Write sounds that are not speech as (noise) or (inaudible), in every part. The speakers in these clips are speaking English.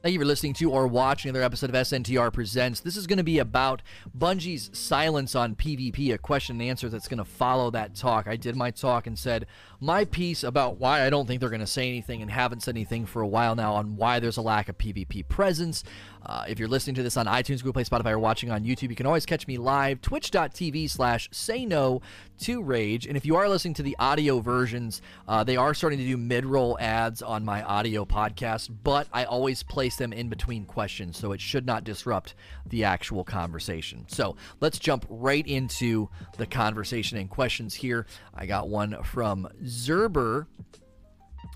Thank you for listening to or watching another episode of SNTR Presents. This is going to be about Bungie's silence on PvP, a question and answer that's going to follow that talk. I did my talk and said my piece about why I don't think they're going to say anything and haven't said anything for a while now on why there's a lack of PvP presence. Uh, if you're listening to this on iTunes, Google Play, Spotify, or watching on YouTube, you can always catch me live, twitch.tv slash say no to rage. And if you are listening to the audio versions, uh, they are starting to do mid roll ads on my audio podcast, but I always place them in between questions, so it should not disrupt the actual conversation. So let's jump right into the conversation and questions here. I got one from Zerber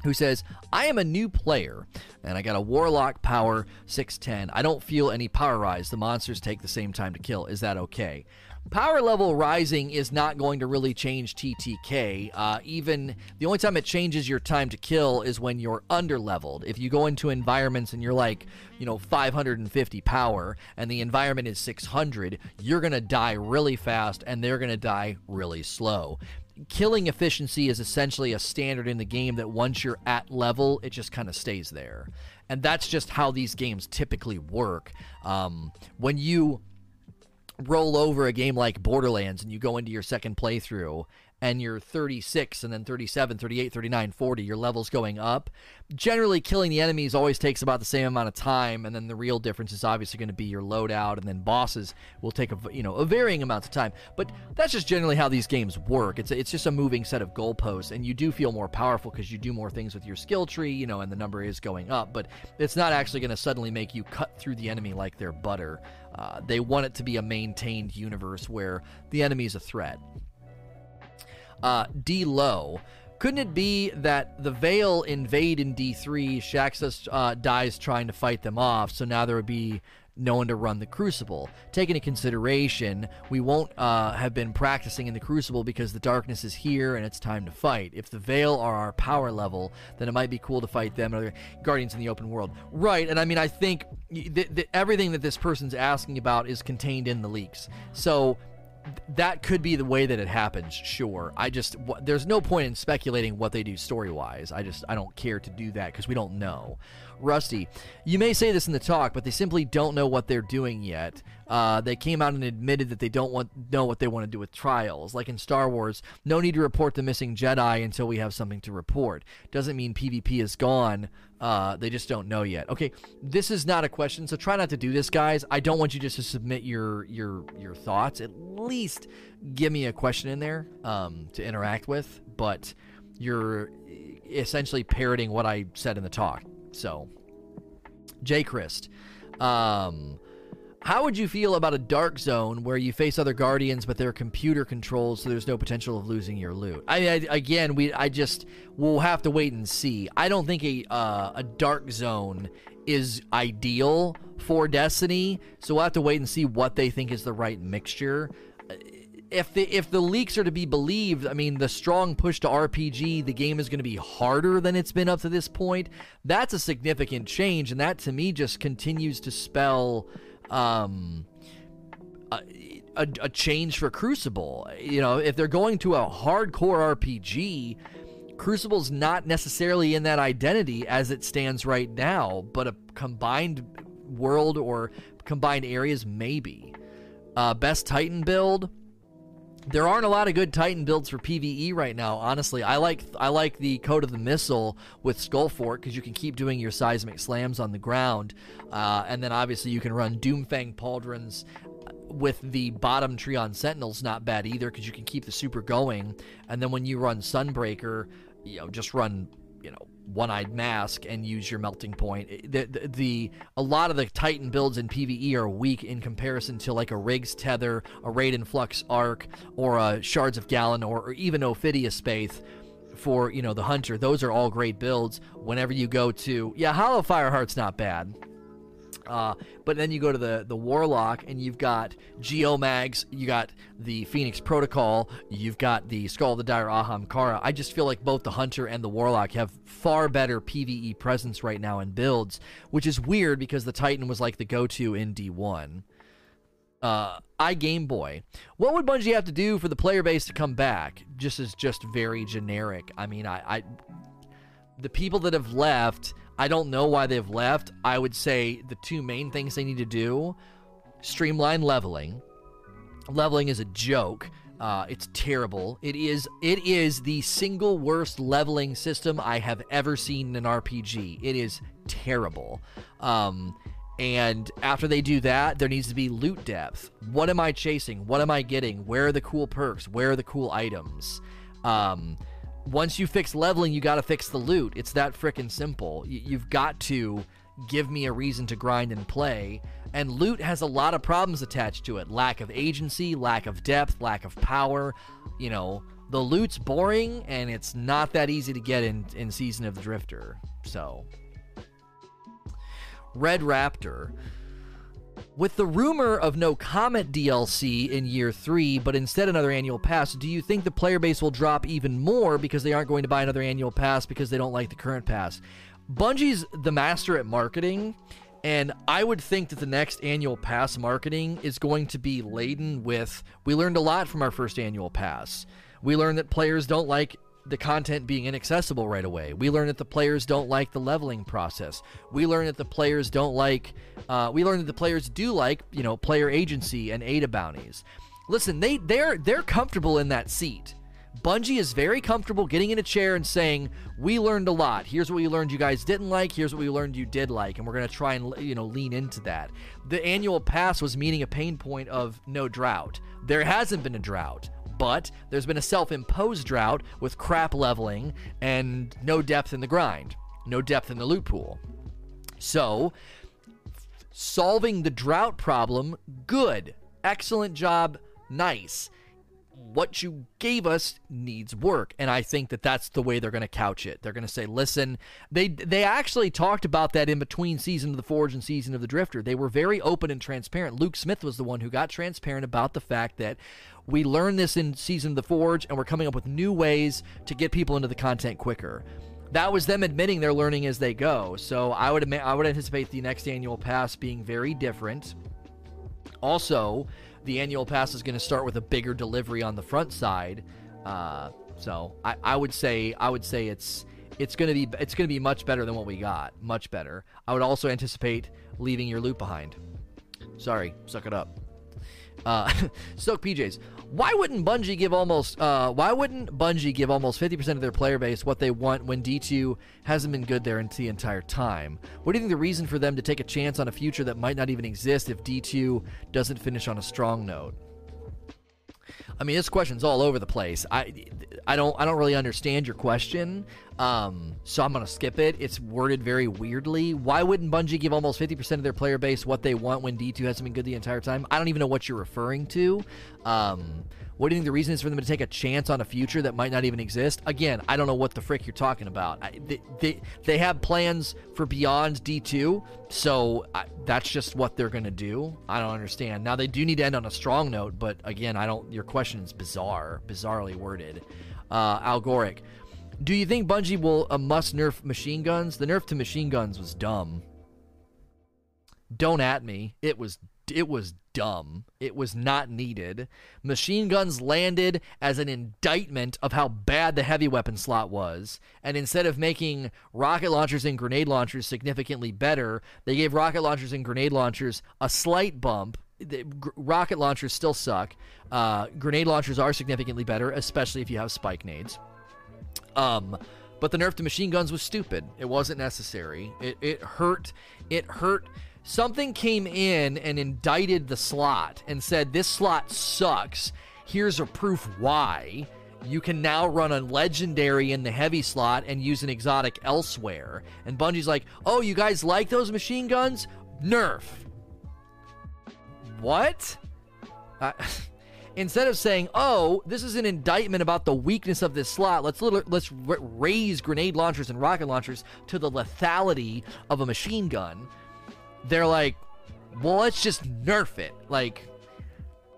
who says, I am a new player and I got a Warlock power 610. I don't feel any power rise. The monsters take the same time to kill. Is that okay? Power level rising is not going to really change TTK. Uh, even the only time it changes your time to kill is when you're under leveled. If you go into environments and you're like, you know, 550 power and the environment is 600, you're going to die really fast and they're going to die really slow killing efficiency is essentially a standard in the game that once you're at level, it just kind of stays there. And that's just how these games typically work. Um, when you roll over a game like Borderlands and you go into your second playthrough and you're 36 and then 37, 38, 39, 40, your level's going up. Generally, killing the enemies always takes about the same amount of time, and then the real difference is obviously going to be your loadout, and then bosses will take a you know a varying amount of time. But that's just generally how these games work. It's a, it's just a moving set of goalposts, and you do feel more powerful because you do more things with your skill tree, you know, and the number is going up. But it's not actually going to suddenly make you cut through the enemy like they're butter. Uh, they want it to be a maintained universe where the enemy is a threat. Uh, D low. Couldn't it be that the Veil invade in D3, Shaxus uh, dies trying to fight them off, so now there would be no one to run the Crucible? Take into consideration, we won't uh, have been practicing in the Crucible because the darkness is here and it's time to fight. If the Veil are our power level, then it might be cool to fight them or Guardians in the open world. Right, and I mean, I think th- th- everything that this person's asking about is contained in the leaks. So that could be the way that it happens sure. I just w- there's no point in speculating what they do story wise i just i don't care to do that because we don't know rusty you may say this in the talk but they simply don't know what they're doing yet uh, they came out and admitted that they don't want know what they want to do with trials like in star wars no need to report the missing jedi until we have something to report doesn't mean pvp is gone uh, they just don't know yet. Okay, this is not a question, so try not to do this, guys. I don't want you just to submit your your your thoughts. At least give me a question in there um, to interact with. But you're essentially parroting what I said in the talk. So, J. Christ, um, how would you feel about a dark zone where you face other guardians, but they're computer controlled, so there's no potential of losing your loot? I, I again, we I just we'll have to wait and see. I don't think a uh, a dark zone is ideal for Destiny, so we'll have to wait and see what they think is the right mixture. If the if the leaks are to be believed, I mean the strong push to RPG, the game is going to be harder than it's been up to this point. That's a significant change, and that to me just continues to spell um, a, a, a, change for Crucible. You know, if they're going to a hardcore RPG, Crucible's not necessarily in that identity as it stands right now, but a combined world or combined areas, maybe. Uh, best Titan build. There aren't a lot of good Titan builds for PVE right now. Honestly, I like I like the Code of the Missile with Skullfort because you can keep doing your seismic slams on the ground, uh, and then obviously you can run Doomfang Pauldrons with the bottom tree on Sentinels. Not bad either because you can keep the super going, and then when you run Sunbreaker, you know just run you know one-eyed mask and use your melting point. Eh, the, the, the, a lot of the Titan builds in PVE are weak in comparison to like a Riggs Tether, a Raiden Flux Arc, or a Shards of Galanor, or even Ophidia Spathe for you know the Hunter. Those are all great builds. Whenever you go to yeah, Hallowfire Heart's not bad. Uh, but then you go to the the Warlock, and you've got Geomags, you got the Phoenix Protocol, you've got the Skull of the Dire Ahamkara. I just feel like both the Hunter and the Warlock have far better PVE presence right now in builds, which is weird because the Titan was like the go-to in D1. Uh, I Game Boy. What would Bungie have to do for the player base to come back? Just is just very generic. I mean, I, I the people that have left I don't know why they've left. I would say the two main things they need to do streamline leveling. Leveling is a joke. Uh, it's terrible. It is it is the single worst leveling system I have ever seen in an RPG. It is terrible. Um, and after they do that, there needs to be loot depth. What am I chasing? What am I getting? Where are the cool perks? Where are the cool items? Um, once you fix leveling, you got to fix the loot. It's that freaking simple. Y- you've got to give me a reason to grind and play. And loot has a lot of problems attached to it lack of agency, lack of depth, lack of power. You know, the loot's boring and it's not that easy to get in, in Season of the Drifter. So, Red Raptor. With the rumor of no Comet DLC in year three, but instead another annual pass, do you think the player base will drop even more because they aren't going to buy another annual pass because they don't like the current pass? Bungie's the master at marketing, and I would think that the next annual pass marketing is going to be laden with. We learned a lot from our first annual pass. We learned that players don't like the content being inaccessible right away. We learn that the players don't like the leveling process. We learn that the players don't like. Uh, we learn that the players do like, you know, player agency and ADA bounties. Listen, they they're they're comfortable in that seat. Bungie is very comfortable getting in a chair and saying, "We learned a lot. Here's what we learned you guys didn't like. Here's what we learned you did like, and we're to try and you know lean into that." The annual pass was meeting a pain point of no drought. There hasn't been a drought but there's been a self imposed drought with crap leveling and no depth in the grind, no depth in the loot pool. So, solving the drought problem, good. Excellent job, nice. What you gave us needs work, and I think that that's the way they're going to couch it. They're going to say, "Listen, they they actually talked about that in between season of the Forge and season of the Drifter. They were very open and transparent. Luke Smith was the one who got transparent about the fact that we learned this in season of the Forge, and we're coming up with new ways to get people into the content quicker. That was them admitting they're learning as they go. So I would I would anticipate the next annual pass being very different. Also, the annual pass is going to start with a bigger delivery on the front side. Uh, so I, I would say I would say it's it's going to be it's going to be much better than what we got. Much better. I would also anticipate leaving your loot behind. Sorry, suck it up. Uh, (laughs) Stoke PJs. Why wouldn't Bungie give almost? Uh, why wouldn't Bungie give almost 50% of their player base what they want when D2 hasn't been good there in the entire time? What do you think the reason for them to take a chance on a future that might not even exist if D2 doesn't finish on a strong note? I mean, this question's all over the place. I, I don't, I don't really understand your question. Um, so I'm gonna skip it. It's worded very weirdly. Why wouldn't Bungie give almost 50% of their player base what they want when D2 hasn't been good the entire time? I don't even know what you're referring to. Um, what do you think the reason is for them to take a chance on a future that might not even exist? Again, I don't know what the frick you're talking about. I, they, they, they have plans for beyond D2, so I, that's just what they're going to do. I don't understand. Now, they do need to end on a strong note, but again, I don't. Your question is bizarre, bizarrely worded. Uh, Algoric, do you think Bungie will uh, must nerf machine guns? The nerf to machine guns was dumb. Don't at me. It was it was dumb. It was not needed. Machine guns landed as an indictment of how bad the heavy weapon slot was. And instead of making rocket launchers and grenade launchers significantly better, they gave rocket launchers and grenade launchers a slight bump. The, g- rocket launchers still suck. Uh, grenade launchers are significantly better, especially if you have spike nades. Um, but the nerf to machine guns was stupid. It wasn't necessary. It, it hurt. It hurt something came in and indicted the slot and said this slot sucks. Here's a proof why. You can now run a legendary in the heavy slot and use an exotic elsewhere. And bungie's like oh you guys like those machine guns? Nerf. What? Uh, (laughs) instead of saying oh this is an indictment about the weakness of this slot let's let's raise grenade launchers and rocket launchers to the lethality of a machine gun they're like, well, let's just nerf it. Like,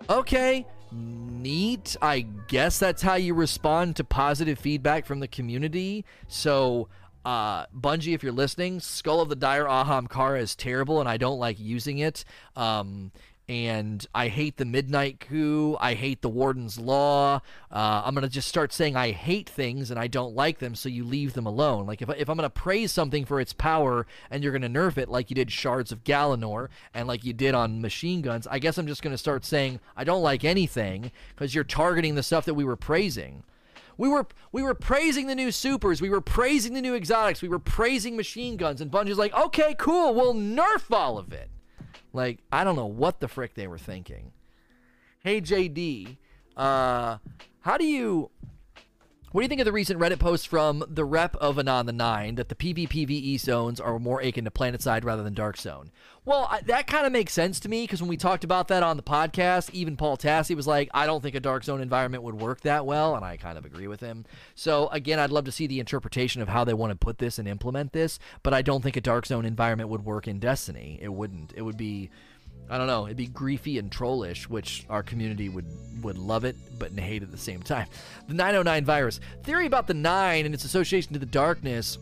okay, neat. I guess that's how you respond to positive feedback from the community. So, uh, Bungie, if you're listening, Skull of the Dire Ahamkara is terrible, and I don't like using it. Um, and I hate the Midnight Coup. I hate the Warden's Law. Uh, I'm gonna just start saying I hate things and I don't like them, so you leave them alone. Like if if I'm gonna praise something for its power and you're gonna nerf it, like you did Shards of Galanor and like you did on machine guns, I guess I'm just gonna start saying I don't like anything because you're targeting the stuff that we were praising. We were we were praising the new supers, we were praising the new exotics, we were praising machine guns, and Bungie's like, okay, cool, we'll nerf all of it. Like, I don't know what the frick they were thinking. Hey JD, uh, how do you what do you think of the recent Reddit post from the rep of Anon the Nine that the PvPvE zones are more akin to PlanetSide rather than Dark Zone? Well, I, that kind of makes sense to me because when we talked about that on the podcast, even Paul Tassi was like, I don't think a Dark Zone environment would work that well, and I kind of agree with him. So, again, I'd love to see the interpretation of how they want to put this and implement this, but I don't think a Dark Zone environment would work in Destiny. It wouldn't. It would be I don't know. It'd be griefy and trollish, which our community would would love it, but hate at the same time. The 909 virus theory about the nine and its association to the darkness.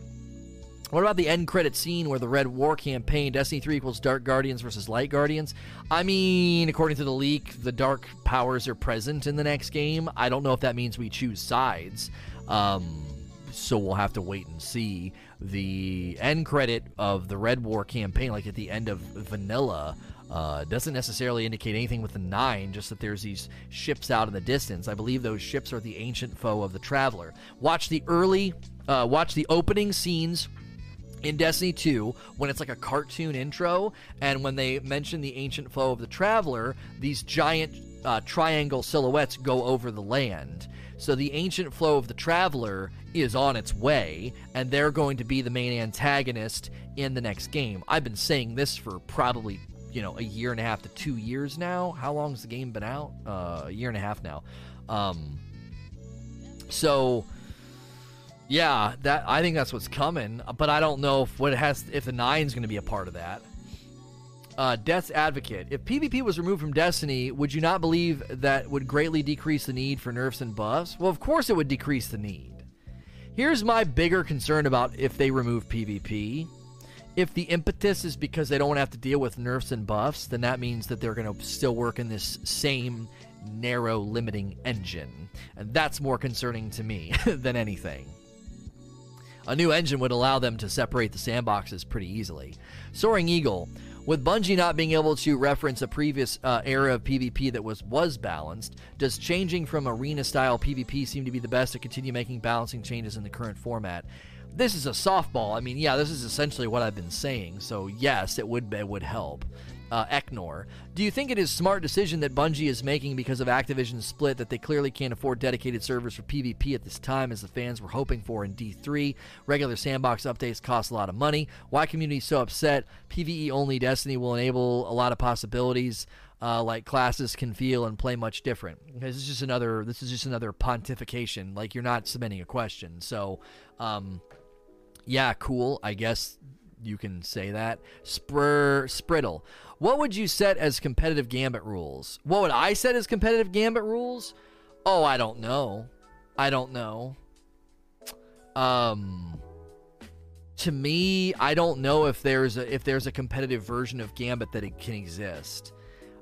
What about the end credit scene where the Red War campaign, Destiny 3 equals Dark Guardians versus Light Guardians? I mean, according to the leak, the dark powers are present in the next game. I don't know if that means we choose sides. Um, so we'll have to wait and see. The end credit of the Red War campaign, like at the end of Vanilla, uh, doesn't necessarily indicate anything with the nine, just that there's these ships out in the distance. I believe those ships are the ancient foe of the traveler. Watch the early, uh, watch the opening scenes in Destiny 2 when it's like a cartoon intro, and when they mention the ancient foe of the traveler, these giant uh, triangle silhouettes go over the land. So the ancient flow of the traveler is on its way, and they're going to be the main antagonist in the next game. I've been saying this for probably you know a year and a half to two years now. How long's the game been out? Uh, a year and a half now. Um, so yeah, that I think that's what's coming, but I don't know if what has if the nine's going to be a part of that. Uh, Death's Advocate. If PvP was removed from Destiny, would you not believe that would greatly decrease the need for nerfs and buffs? Well, of course it would decrease the need. Here's my bigger concern about if they remove PvP if the impetus is because they don't have to deal with nerfs and buffs, then that means that they're going to still work in this same narrow limiting engine. And that's more concerning to me (laughs) than anything. A new engine would allow them to separate the sandboxes pretty easily. Soaring Eagle. With Bungie not being able to reference a previous uh, era of PvP that was was balanced, does changing from arena style PvP seem to be the best to continue making balancing changes in the current format? This is a softball. I mean, yeah, this is essentially what I've been saying. So yes, it would it would help. Uh, Eknor, do you think it is smart decision that Bungie is making because of Activision's split that they clearly can't afford dedicated servers for PvP at this time as the fans were hoping for in D3? Regular sandbox updates cost a lot of money. Why community so upset? PvE only Destiny will enable a lot of possibilities. Uh, like classes can feel and play much different. This is just another. This is just another pontification. Like you're not submitting a question. So, um, yeah, cool. I guess you can say that. Spur Spriddle. What would you set as competitive gambit rules? What would I set as competitive gambit rules? Oh, I don't know. I don't know. Um to me, I don't know if there's a if there's a competitive version of gambit that it can exist.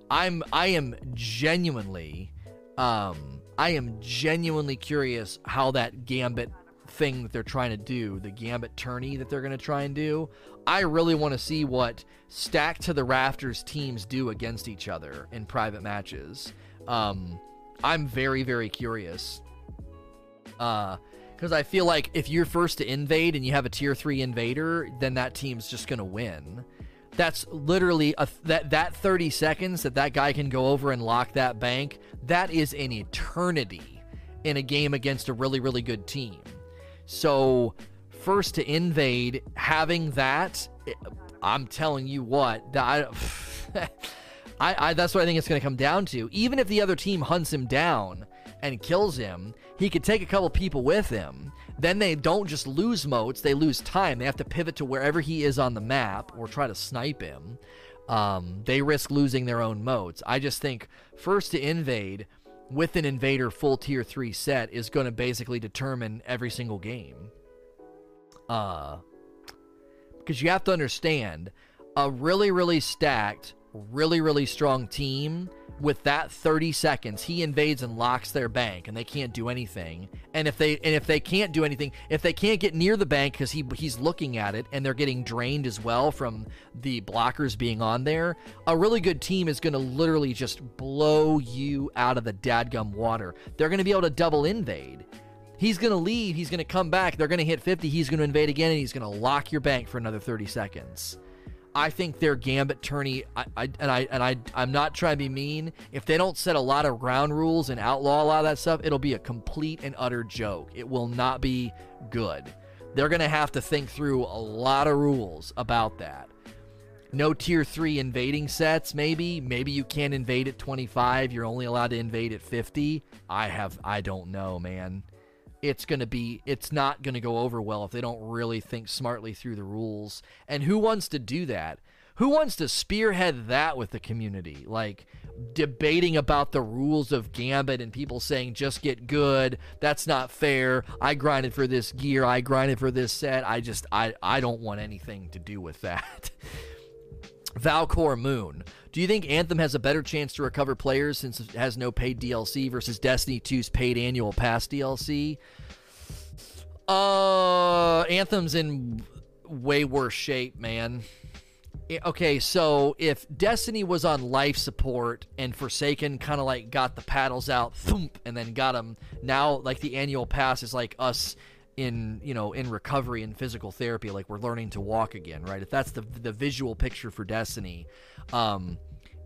I'm I am genuinely um I am genuinely curious how that gambit thing that they're trying to do, the gambit tourney that they're going to try and do. I really want to see what stack to the rafters teams do against each other in private matches. Um, I'm very, very curious. Uh, because I feel like if you're first to invade and you have a tier three invader, then that team's just gonna win. That's literally a, that that 30 seconds that that guy can go over and lock that bank. That is an eternity in a game against a really really good team. So, first to invade, having that, I'm telling you what, I, (laughs) I, I that's what I think it's going to come down to. Even if the other team hunts him down and kills him, he could take a couple people with him. Then they don't just lose motes, they lose time. They have to pivot to wherever he is on the map or try to snipe him. Um, they risk losing their own motes. I just think first to invade with an invader full tier 3 set is going to basically determine every single game. Uh because you have to understand a really really stacked really, really strong team, with that 30 seconds, he invades and locks their bank, and they can't do anything. And if they and if they can't do anything, if they can't get near the bank because he he's looking at it, and they're getting drained as well from the blockers being on there, a really good team is going to literally just blow you out of the dadgum water. They're going to be able to double invade. He's going to leave. He's going to come back. They're going to hit 50. He's going to invade again, and he's going to lock your bank for another 30 seconds. I think their gambit tourney, I, I, and I and I I'm not trying to be mean. If they don't set a lot of ground rules and outlaw a lot of that stuff, it'll be a complete and utter joke. It will not be good. They're gonna have to think through a lot of rules about that. No tier three invading sets, maybe. Maybe you can't invade at 25. You're only allowed to invade at 50. I have I don't know, man it's going to be it's not going to go over well if they don't really think smartly through the rules. And who wants to do that? Who wants to spearhead that with the community? Like debating about the rules of Gambit and people saying just get good. That's not fair. I grinded for this gear. I grinded for this set. I just I I don't want anything to do with that. (laughs) Valcor Moon. Do you think Anthem has a better chance to recover players since it has no paid DLC versus Destiny 2's paid annual pass DLC? Uh, Anthem's in way worse shape, man. Okay, so if Destiny was on life support and Forsaken kind of like got the paddles out, thump, and then got them, now like the annual pass is like us in you know in recovery and physical therapy like we're learning to walk again right? If that's the the visual picture for destiny um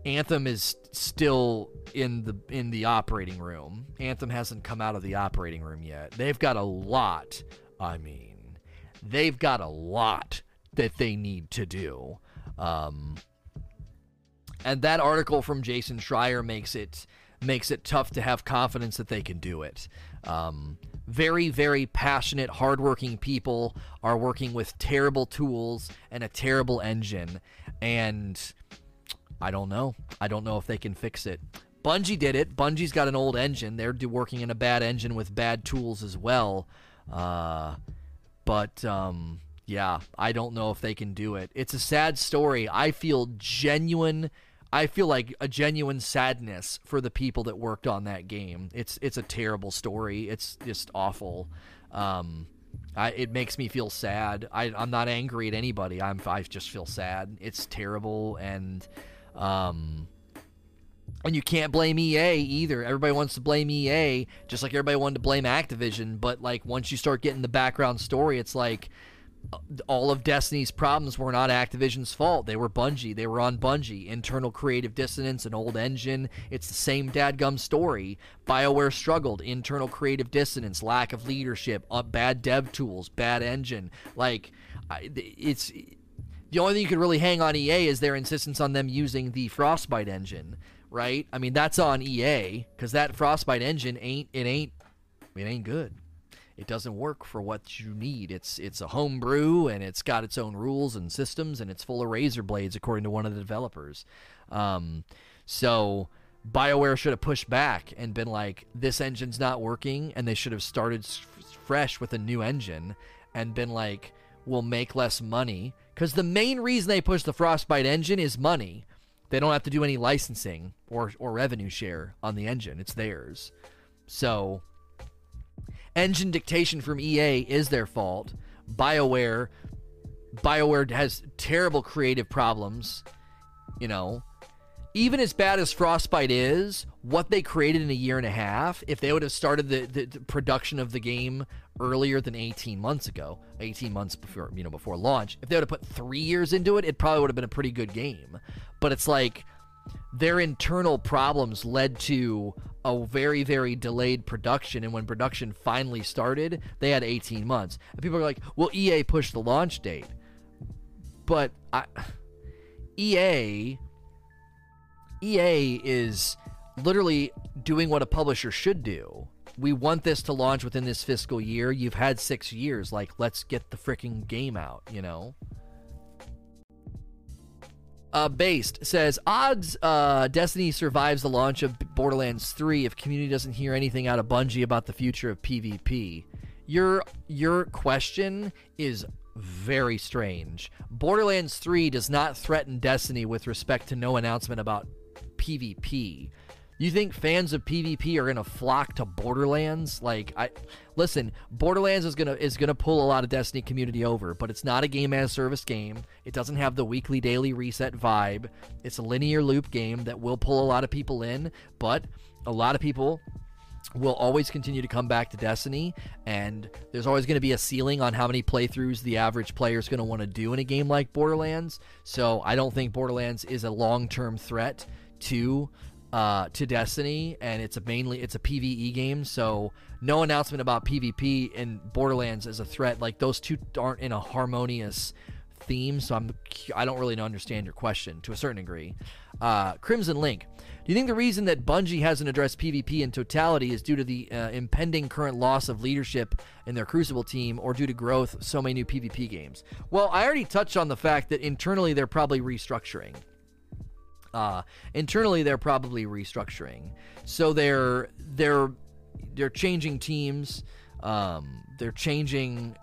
anthem is still in the in the operating room. Anthem hasn't come out of the operating room yet. They've got a lot i mean they've got a lot that they need to do. Um and that article from jason schreier makes it makes it tough to have confidence that they can do it. Um, very, very passionate, hardworking people are working with terrible tools and a terrible engine. And I don't know. I don't know if they can fix it. Bungie did it. Bungie's got an old engine. They're working in a bad engine with bad tools as well. Uh, but um, yeah, I don't know if they can do it. It's a sad story. I feel genuine I feel like a genuine sadness for the people that worked on that game. It's it's a terrible story. It's just awful. Um, I, it makes me feel sad. I, am not angry at anybody. I'm I just feel sad. It's terrible and um, and you can't blame EA either. Everybody wants to blame EA, just like everybody wanted to blame Activision. But like once you start getting the background story, it's like all of Destiny's problems were not Activision's fault. They were Bungie. They were on Bungie. Internal creative dissonance, an old engine. It's the same dadgum story. BioWare struggled. Internal creative dissonance, lack of leadership, uh, bad dev tools, bad engine. Like, it's. The only thing you could really hang on EA is their insistence on them using the Frostbite engine, right? I mean, that's on EA because that Frostbite engine ain't it ain't it ain't good it doesn't work for what you need. It's it's a homebrew and it's got its own rules and systems and it's full of razor blades, according to one of the developers. Um, so BioWare should have pushed back and been like, "This engine's not working," and they should have started fresh with a new engine and been like, "We'll make less money." Because the main reason they push the Frostbite engine is money. They don't have to do any licensing or or revenue share on the engine; it's theirs. So engine dictation from EA is their fault. BioWare BioWare has terrible creative problems, you know. Even as bad as Frostbite is, what they created in a year and a half, if they would have started the, the, the production of the game earlier than 18 months ago, 18 months before, you know, before launch, if they would have put 3 years into it, it probably would have been a pretty good game. But it's like their internal problems led to a very very delayed production and when production finally started they had 18 months. And people are like well ea pushed the launch date. But I, ea ea is literally doing what a publisher should do. We want this to launch within this fiscal year. You've had six years. Like let's get the freaking game out you know uh, based says odds uh, Destiny survives the launch of Borderlands 3 if community doesn't hear anything out of Bungie about the future of PvP. Your your question is very strange. Borderlands 3 does not threaten Destiny with respect to no announcement about PvP. You think fans of PvP are to flock to Borderlands? Like I listen, Borderlands is to is to pull a lot of Destiny community over, but it's not a game as service game. It doesn't have the weekly daily reset vibe. It's a linear loop game that will pull a lot of people in, but a lot of people will always continue to come back to Destiny, and there's always going to be a ceiling on how many playthroughs the average player is going to want to do in a game like Borderlands. So I don't think Borderlands is a long term threat to uh, to Destiny, and it's a mainly it's a PVE game. So no announcement about PvP in Borderlands as a threat. Like those two aren't in a harmonious theme. So I'm I don't really understand your question to a certain degree. Uh, Crimson Link. Do you think the reason that Bungie hasn't addressed PvP in totality is due to the uh, impending current loss of leadership in their Crucible team or due to growth so many new PvP games? Well, I already touched on the fact that internally they're probably restructuring. Uh, internally, they're probably restructuring, so they're they're they're changing teams. Um, they're changing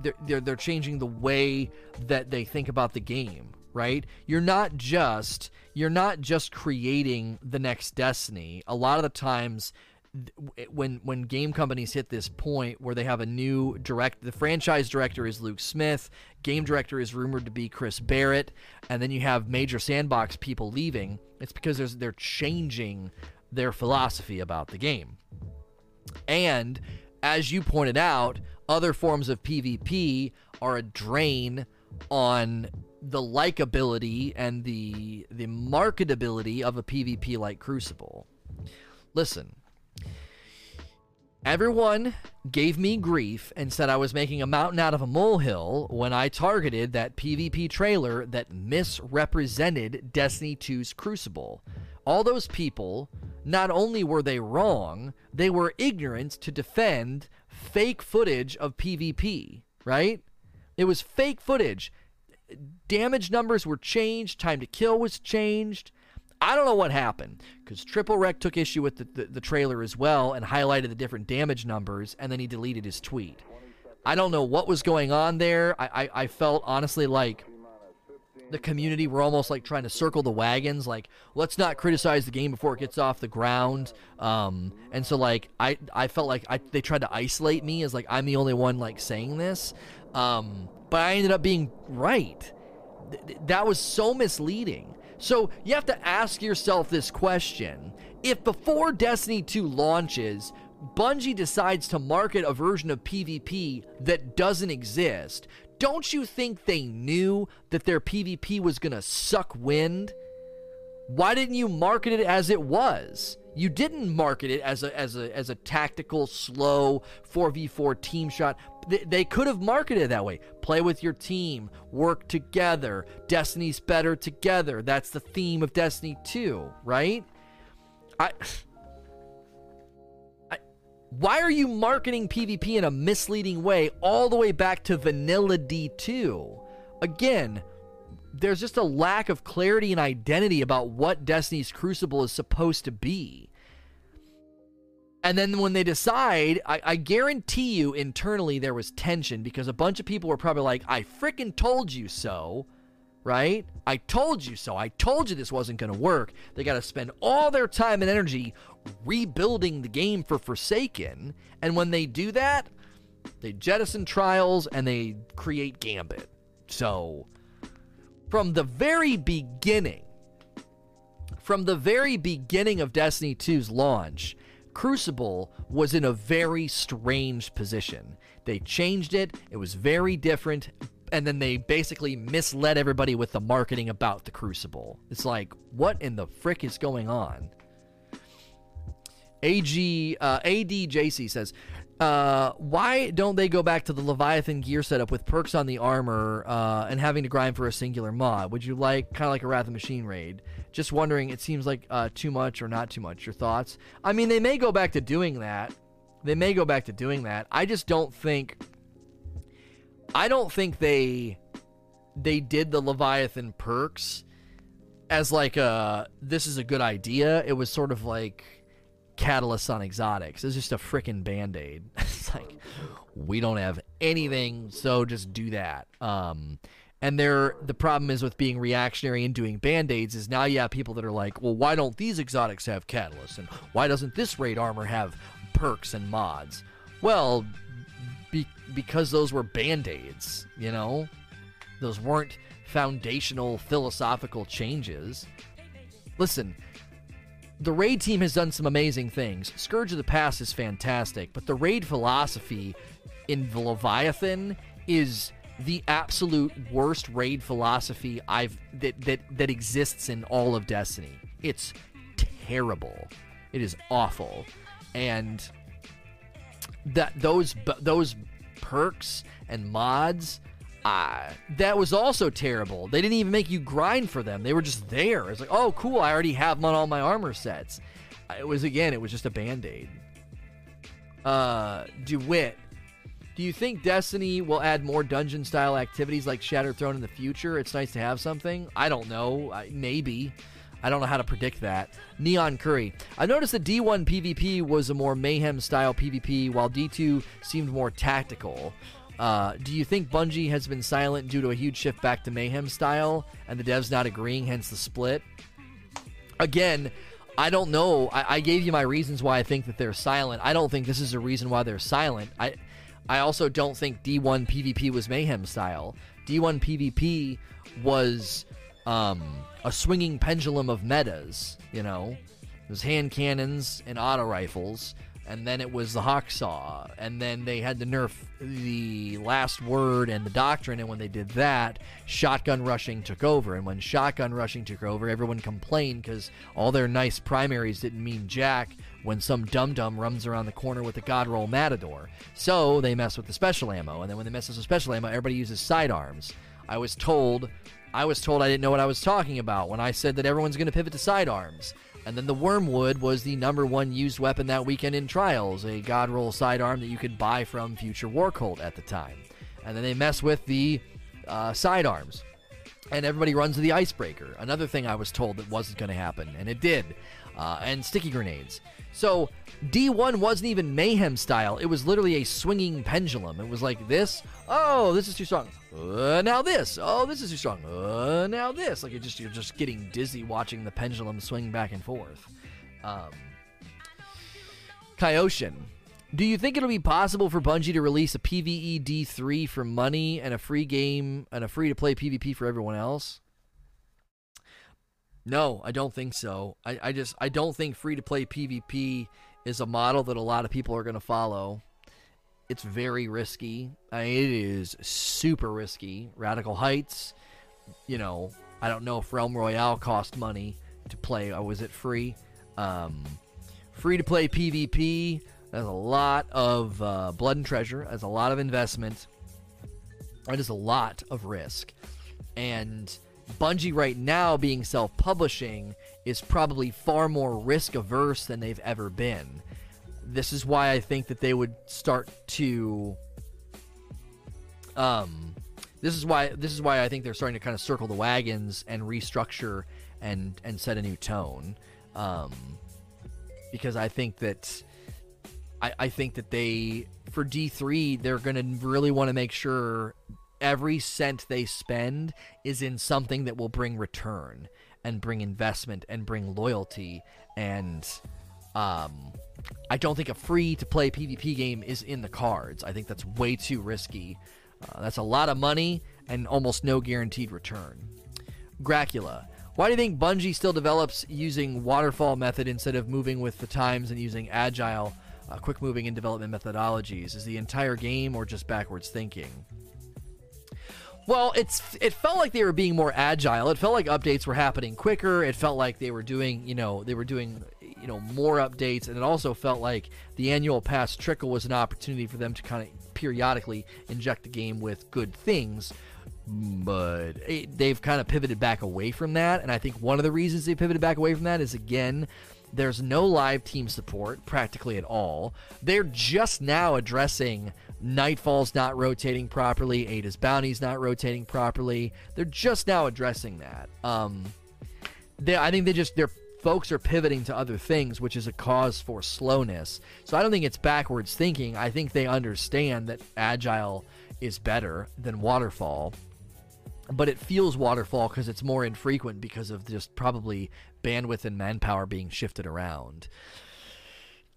they're, they're they're changing the way that they think about the game. Right? You're not just you're not just creating the next Destiny. A lot of the times when when game companies hit this point where they have a new direct the franchise director is Luke Smith, game director is rumored to be Chris Barrett, and then you have major sandbox people leaving, it's because there's they're changing their philosophy about the game. And as you pointed out, other forms of PvP are a drain on the likability and the the marketability of a PvP like Crucible. Listen, Everyone gave me grief and said I was making a mountain out of a molehill when I targeted that PvP trailer that misrepresented Destiny 2's Crucible. All those people, not only were they wrong, they were ignorant to defend fake footage of PvP, right? It was fake footage. Damage numbers were changed, time to kill was changed. I don't know what happened because Triple Wreck took issue with the, the, the, trailer as well and highlighted the different damage numbers, and then he deleted his tweet. I don't know what was going on there. I, I, I felt honestly like the community were almost like trying to circle the wagons like let's not criticize the game before it gets off the ground um, and so like i i felt like I, they tried to isolate me as like i'm the only one like saying this um, but i ended up being right Th- that was so misleading so you have to ask yourself this question. If before Destiny 2 launches, Bungie decides to market a version of PvP that doesn't exist, don't you think they knew that their PvP was going to suck wind? Why didn't you market it as it was? You didn't market it as a as a as a tactical, slow 4v4 team shot. They, could have marketed it that way. Play with your team, work together. Destiny's better together. That's the theme of Destiny 2, right? I, I why are you marketing PvP in a misleading way all the way back to vanilla D2? Again, there's just a lack of clarity and identity about what Destiny's Crucible is supposed to be. And then when they decide, I, I, guarantee you internally there was tension because a bunch of people were probably like, I freaking told you so, right? I told you so. I told you this wasn't going to work. They got to spend all their time and energy rebuilding the game for Forsaken. And when they do that, they jettison trials and they create Gambit. So from the very beginning, from the very beginning of Destiny 2's launch, Crucible was in a very strange position. They changed it, it was very different, and then they basically misled everybody with the marketing about the Crucible. It's like, what in the frick is going on? AG uh, ADJC says, uh, why don't they go back to the Leviathan gear setup with perks on the armor uh, and having to grind for a singular mod? Would you like kind of like a Wrath of Machine raid? Just wondering. It seems like uh, too much or not too much. Your thoughts? I mean, they may go back to doing that. They may go back to doing that. I just don't think. I don't think they they did the Leviathan perks as like a this is a good idea. It was sort of like catalyst on exotics. It's just a freaking band aid. (laughs) it's like, we don't have anything, so just do that. Um, and the problem is with being reactionary and doing band aids is now you have people that are like, well, why don't these exotics have catalysts, and why doesn't this raid armor have perks and mods? Well, be- because those were band aids, you know, those weren't foundational philosophical changes. Listen, the raid team has done some amazing things. Scourge of the Past is fantastic, but the raid philosophy in the Leviathan is the absolute worst raid philosophy I've that that that exists in all of Destiny. It's terrible. It is awful. And that those those perks and mods uh, that was also terrible. They didn't even make you grind for them. They were just there. It's like, oh, cool. I already have them on all my armor sets. It was again. It was just a band aid. Uh, Dewitt do you think Destiny will add more dungeon style activities like Shattered Throne in the future? It's nice to have something. I don't know. Maybe. I don't know how to predict that. Neon Curry. I noticed that D1 PvP was a more mayhem style PvP, while D2 seemed more tactical. Uh, do you think Bungie has been silent due to a huge shift back to mayhem style, and the devs not agreeing, hence the split? Again, I don't know. I, I gave you my reasons why I think that they're silent. I don't think this is a reason why they're silent. I I also don't think D1 PvP was Mayhem style. D1 PvP was um, a swinging pendulum of metas, you know? It was hand cannons and auto rifles, and then it was the Hawksaw, and then they had to nerf the last word and the doctrine, and when they did that, shotgun rushing took over. And when shotgun rushing took over, everyone complained because all their nice primaries didn't mean jack when some dum dum runs around the corner with a God roll Matador. So they mess with the special ammo, and then when they mess with the special ammo, everybody uses sidearms. I was told, I was told I didn't know what I was talking about when I said that everyone's going to pivot to sidearms. And then the Wormwood was the number one used weapon that weekend in Trials, a God roll sidearm that you could buy from Future War Cult at the time. And then they mess with the uh, sidearms. And everybody runs to the icebreaker. Another thing I was told that wasn't going to happen, and it did. Uh, and sticky grenades. So D1 wasn't even mayhem style. It was literally a swinging pendulum. It was like this. Oh, this is too strong. Uh, now this. Oh, this is too strong. Uh, now this. Like it just you're just getting dizzy watching the pendulum swing back and forth. Um, Kyoshin. Do you think it'll be possible for Bungie to release a PvE D3 for money and a free game and a free to play PvP for everyone else? No, I don't think so. I, I just I don't think free to play PvP is a model that a lot of people are going to follow. It's very risky. I mean, it is super risky. Radical Heights, you know, I don't know if Realm Royale cost money to play. Or was it free? Um, free to play PvP. There's a lot of uh, blood and treasure. There's a lot of investment. It is a lot of risk, and Bungie right now being self publishing is probably far more risk averse than they've ever been. This is why I think that they would start to um this is why this is why I think they're starting to kind of circle the wagons and restructure and and set a new tone. Um because I think that I, I think that they for D3 they're gonna really want to make sure every cent they spend is in something that will bring return and bring investment and bring loyalty and um, I don't think a free to play PvP game is in the cards. I think that's way too risky. Uh, that's a lot of money and almost no guaranteed return. Gracula. Why do you think Bungie still develops using waterfall method instead of moving with the times and using agile, uh, quick moving and development methodologies? Is the entire game or just backwards thinking? Well, it's it felt like they were being more agile. It felt like updates were happening quicker. It felt like they were doing, you know, they were doing, you know, more updates, and it also felt like the annual pass trickle was an opportunity for them to kind of periodically inject the game with good things. But it, they've kind of pivoted back away from that, and I think one of the reasons they pivoted back away from that is again there's no live team support practically at all. They're just now addressing Nightfall's not rotating properly. Ada's Bounty's not rotating properly. They're just now addressing that. Um, they, I think they just they're folks are pivoting to other things, which is a cause for slowness. So I don't think it's backwards thinking. I think they understand that agile is better than waterfall. But it feels waterfall because it's more infrequent because of just probably bandwidth and manpower being shifted around.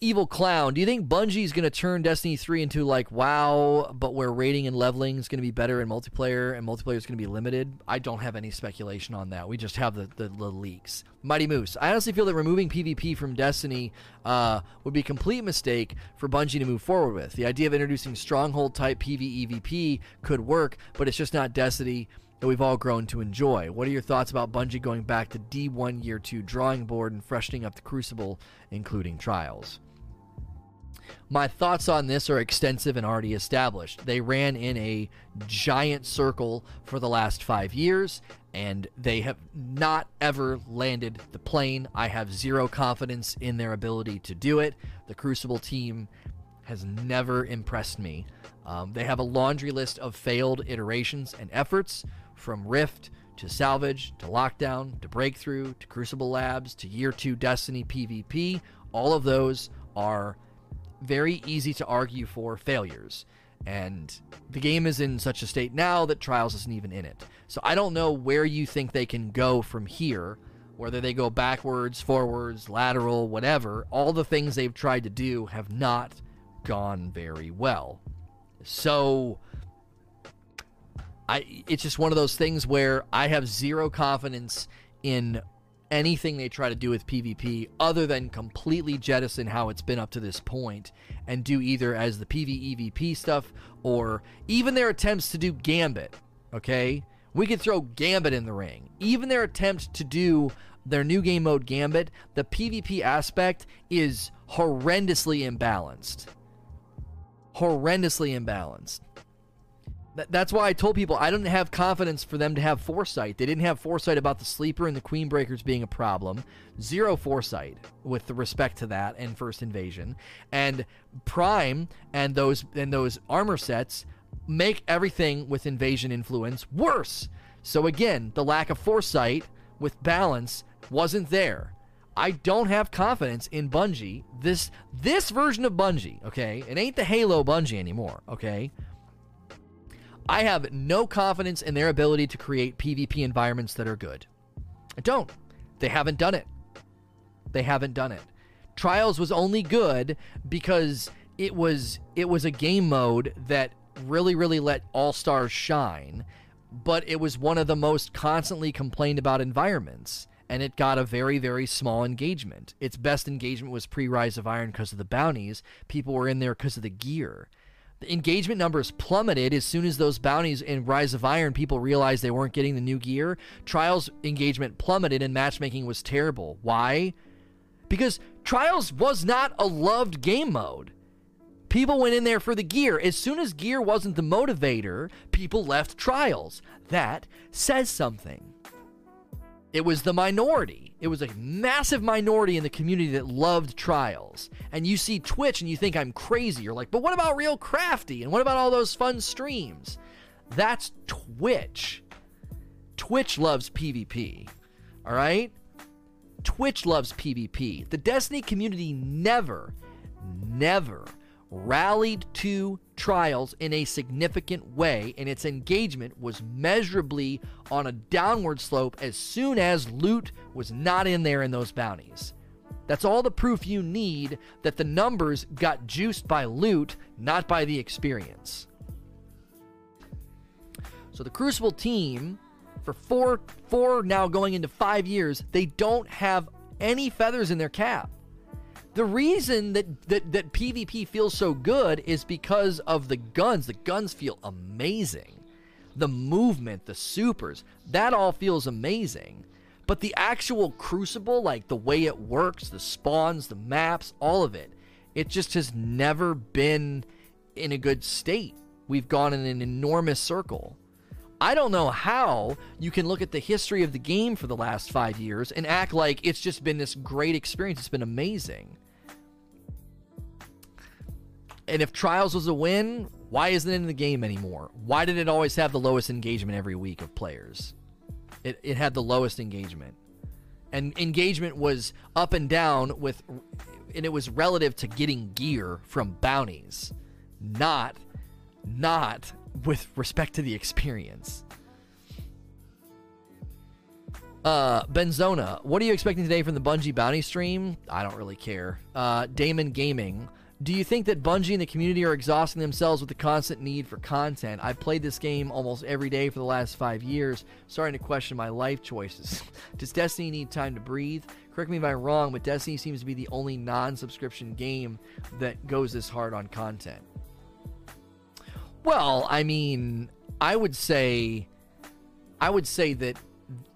Evil Clown, do you think Bungie's going to turn Destiny 3 into like WoW, but where rating and leveling is going to be better in multiplayer and multiplayer is going to be limited? I don't have any speculation on that. We just have the, the, the leaks. Mighty Moose, I honestly feel that removing PvP from Destiny uh, would be a complete mistake for Bungie to move forward with. The idea of introducing Stronghold type PvEVP could work, but it's just not Destiny that we've all grown to enjoy. What are your thoughts about Bungie going back to D1 Year 2 drawing board and freshening up the Crucible, including Trials? My thoughts on this are extensive and already established. They ran in a giant circle for the last five years, and they have not ever landed the plane. I have zero confidence in their ability to do it. The Crucible team has never impressed me. Um, they have a laundry list of failed iterations and efforts from Rift to Salvage to Lockdown to Breakthrough to Crucible Labs to Year 2 Destiny PvP. All of those are very easy to argue for failures. And the game is in such a state now that Trials isn't even in it. So I don't know where you think they can go from here, whether they go backwards, forwards, lateral, whatever. All the things they've tried to do have not gone very well. So I it's just one of those things where I have zero confidence in anything they try to do with PvP other than completely jettison how it's been up to this point and do either as the PvEVP stuff or even their attempts to do Gambit. Okay? We could throw Gambit in the ring. Even their attempt to do their new game mode Gambit, the PvP aspect is horrendously imbalanced. Horrendously imbalanced that's why I told people I don't have confidence for them to have foresight. They didn't have foresight about the sleeper and the queen breakers being a problem. Zero foresight with respect to that and first invasion. And prime and those and those armor sets make everything with invasion influence worse. So again, the lack of foresight with balance wasn't there. I don't have confidence in Bungie. This this version of Bungie, okay? It ain't the Halo Bungie anymore, okay? I have no confidence in their ability to create PvP environments that are good. I don't. They haven't done it. They haven't done it. Trials was only good because it was it was a game mode that really really let all stars shine, but it was one of the most constantly complained about environments and it got a very very small engagement. Its best engagement was pre-Rise of Iron because of the bounties. People were in there because of the gear. The engagement numbers plummeted as soon as those bounties in Rise of Iron people realized they weren't getting the new gear. Trials engagement plummeted and matchmaking was terrible. Why? Because Trials was not a loved game mode. People went in there for the gear. As soon as gear wasn't the motivator, people left Trials. That says something. It was the minority. It was a massive minority in the community that loved trials. And you see Twitch and you think I'm crazy. You're like, but what about Real Crafty? And what about all those fun streams? That's Twitch. Twitch loves PvP. All right? Twitch loves PvP. The Destiny community never, never rallied to trials in a significant way, and its engagement was measurably on a downward slope as soon as loot was not in there in those bounties. That's all the proof you need that the numbers got juiced by loot, not by the experience. So the Crucible team, for four, four now going into five years, they don't have any feathers in their cap. The reason that, that, that PvP feels so good is because of the guns. The guns feel amazing. The movement, the supers, that all feels amazing. But the actual crucible, like the way it works, the spawns, the maps, all of it, it just has never been in a good state. We've gone in an enormous circle. I don't know how you can look at the history of the game for the last five years and act like it's just been this great experience. It's been amazing. And if Trials was a win, why isn't it in the game anymore? Why did it always have the lowest engagement every week of players? It, it had the lowest engagement. and engagement was up and down with and it was relative to getting gear from bounties not not with respect to the experience uh, Benzona, what are you expecting today from the Bungie bounty stream? I don't really care. Uh, Damon Gaming, do you think that Bungie and the community are exhausting themselves with the constant need for content? I've played this game almost every day for the last five years, starting to question my life choices. (laughs) Does Destiny need time to breathe? Correct me if I'm wrong, but Destiny seems to be the only non subscription game that goes this hard on content. Well, I mean, I would say. I would say that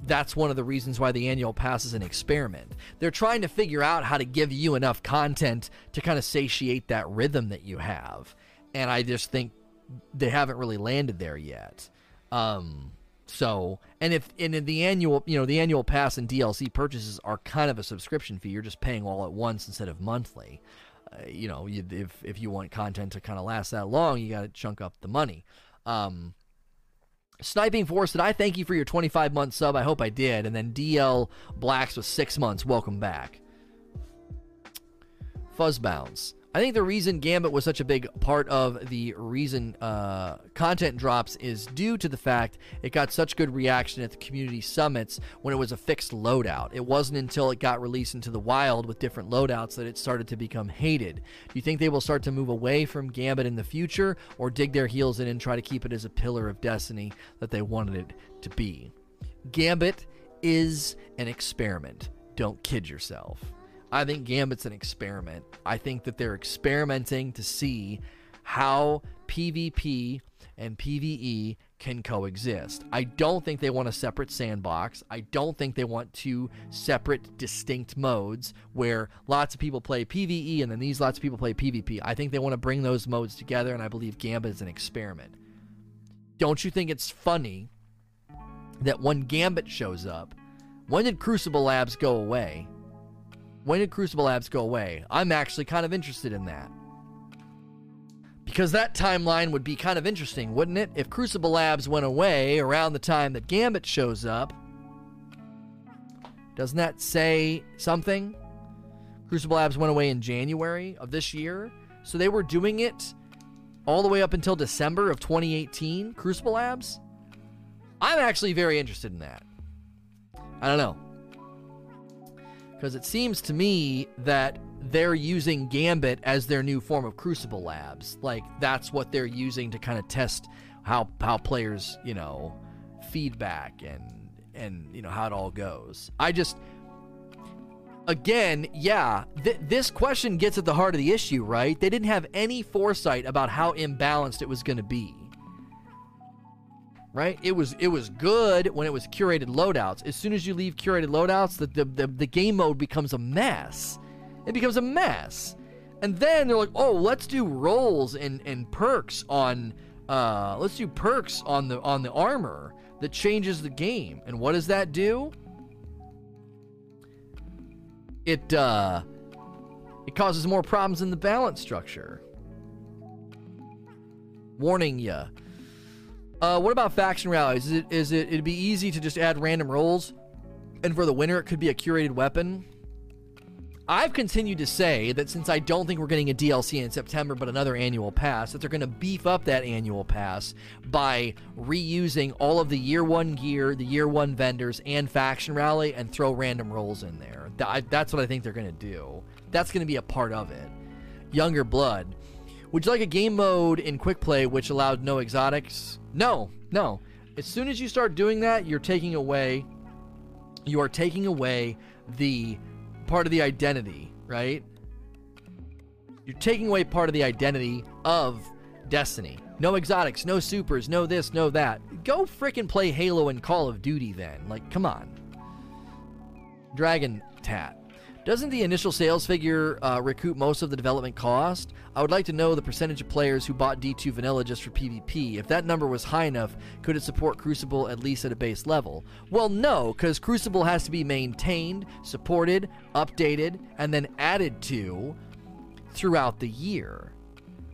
that's one of the reasons why the annual pass is an experiment. They're trying to figure out how to give you enough content to kind of satiate that rhythm that you have. And I just think they haven't really landed there yet. Um, so, and if and in the annual, you know, the annual pass and DLC purchases are kind of a subscription fee. You're just paying all at once instead of monthly. Uh, you know, you, if if you want content to kind of last that long, you got to chunk up the money. Um, Sniping Force said, I thank you for your 25 month sub. I hope I did. And then DL Blacks with six months. Welcome back. Fuzzbounds. I think the reason Gambit was such a big part of the reason uh, content drops is due to the fact it got such good reaction at the community summits when it was a fixed loadout. It wasn't until it got released into the wild with different loadouts that it started to become hated. Do you think they will start to move away from Gambit in the future or dig their heels in and try to keep it as a pillar of destiny that they wanted it to be? Gambit is an experiment. Don't kid yourself. I think Gambit's an experiment. I think that they're experimenting to see how PvP and PvE can coexist. I don't think they want a separate sandbox. I don't think they want two separate, distinct modes where lots of people play PvE and then these lots of people play PvP. I think they want to bring those modes together, and I believe Gambit is an experiment. Don't you think it's funny that when Gambit shows up, when did Crucible Labs go away? When did Crucible Labs go away? I'm actually kind of interested in that. Because that timeline would be kind of interesting, wouldn't it? If Crucible Labs went away around the time that Gambit shows up, doesn't that say something? Crucible Labs went away in January of this year, so they were doing it all the way up until December of 2018. Crucible Labs? I'm actually very interested in that. I don't know. Because it seems to me that they're using Gambit as their new form of Crucible Labs. Like that's what they're using to kind of test how how players, you know, feedback and and you know how it all goes. I just again, yeah, th- this question gets at the heart of the issue, right? They didn't have any foresight about how imbalanced it was going to be right? It was it was good when it was curated loadouts. As soon as you leave curated loadouts, the the, the, the game mode becomes a mess. It becomes a mess. And then they're like, oh, let's do rolls and, and perks on uh, let's do perks on the on the armor that changes the game. And what does that do? It uh it causes more problems in the balance structure. Warning ya. Uh, what about faction rallies? Is it is it it'd be easy to just add random rolls, and for the winner it could be a curated weapon? I've continued to say that since I don't think we're getting a DLC in September, but another annual pass, that they're going to beef up that annual pass by reusing all of the year one gear, the year one vendors, and faction rally, and throw random rolls in there. That's what I think they're going to do. That's going to be a part of it. Younger blood. Would you like a game mode in quick play which allowed no exotics? No, no. As soon as you start doing that, you're taking away you are taking away the part of the identity, right? You're taking away part of the identity of Destiny. No exotics, no supers, no this, no that. Go frickin' play Halo and Call of Duty then. Like, come on. Dragon Tat. Doesn't the initial sales figure uh, recoup most of the development cost? I would like to know the percentage of players who bought D2 Vanilla just for PvP. If that number was high enough, could it support Crucible at least at a base level? Well, no, because Crucible has to be maintained, supported, updated, and then added to throughout the year.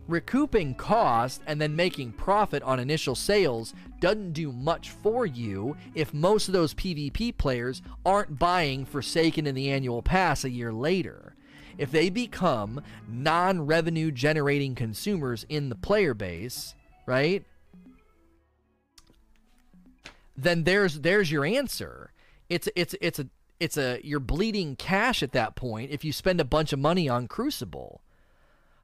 Recouping cost and then making profit on initial sales doesn't do much for you if most of those PvP players aren't buying Forsaken in the annual pass a year later. If they become non revenue generating consumers in the player base, right? Then there's there's your answer. It's it's it's a it's a you're bleeding cash at that point if you spend a bunch of money on Crucible.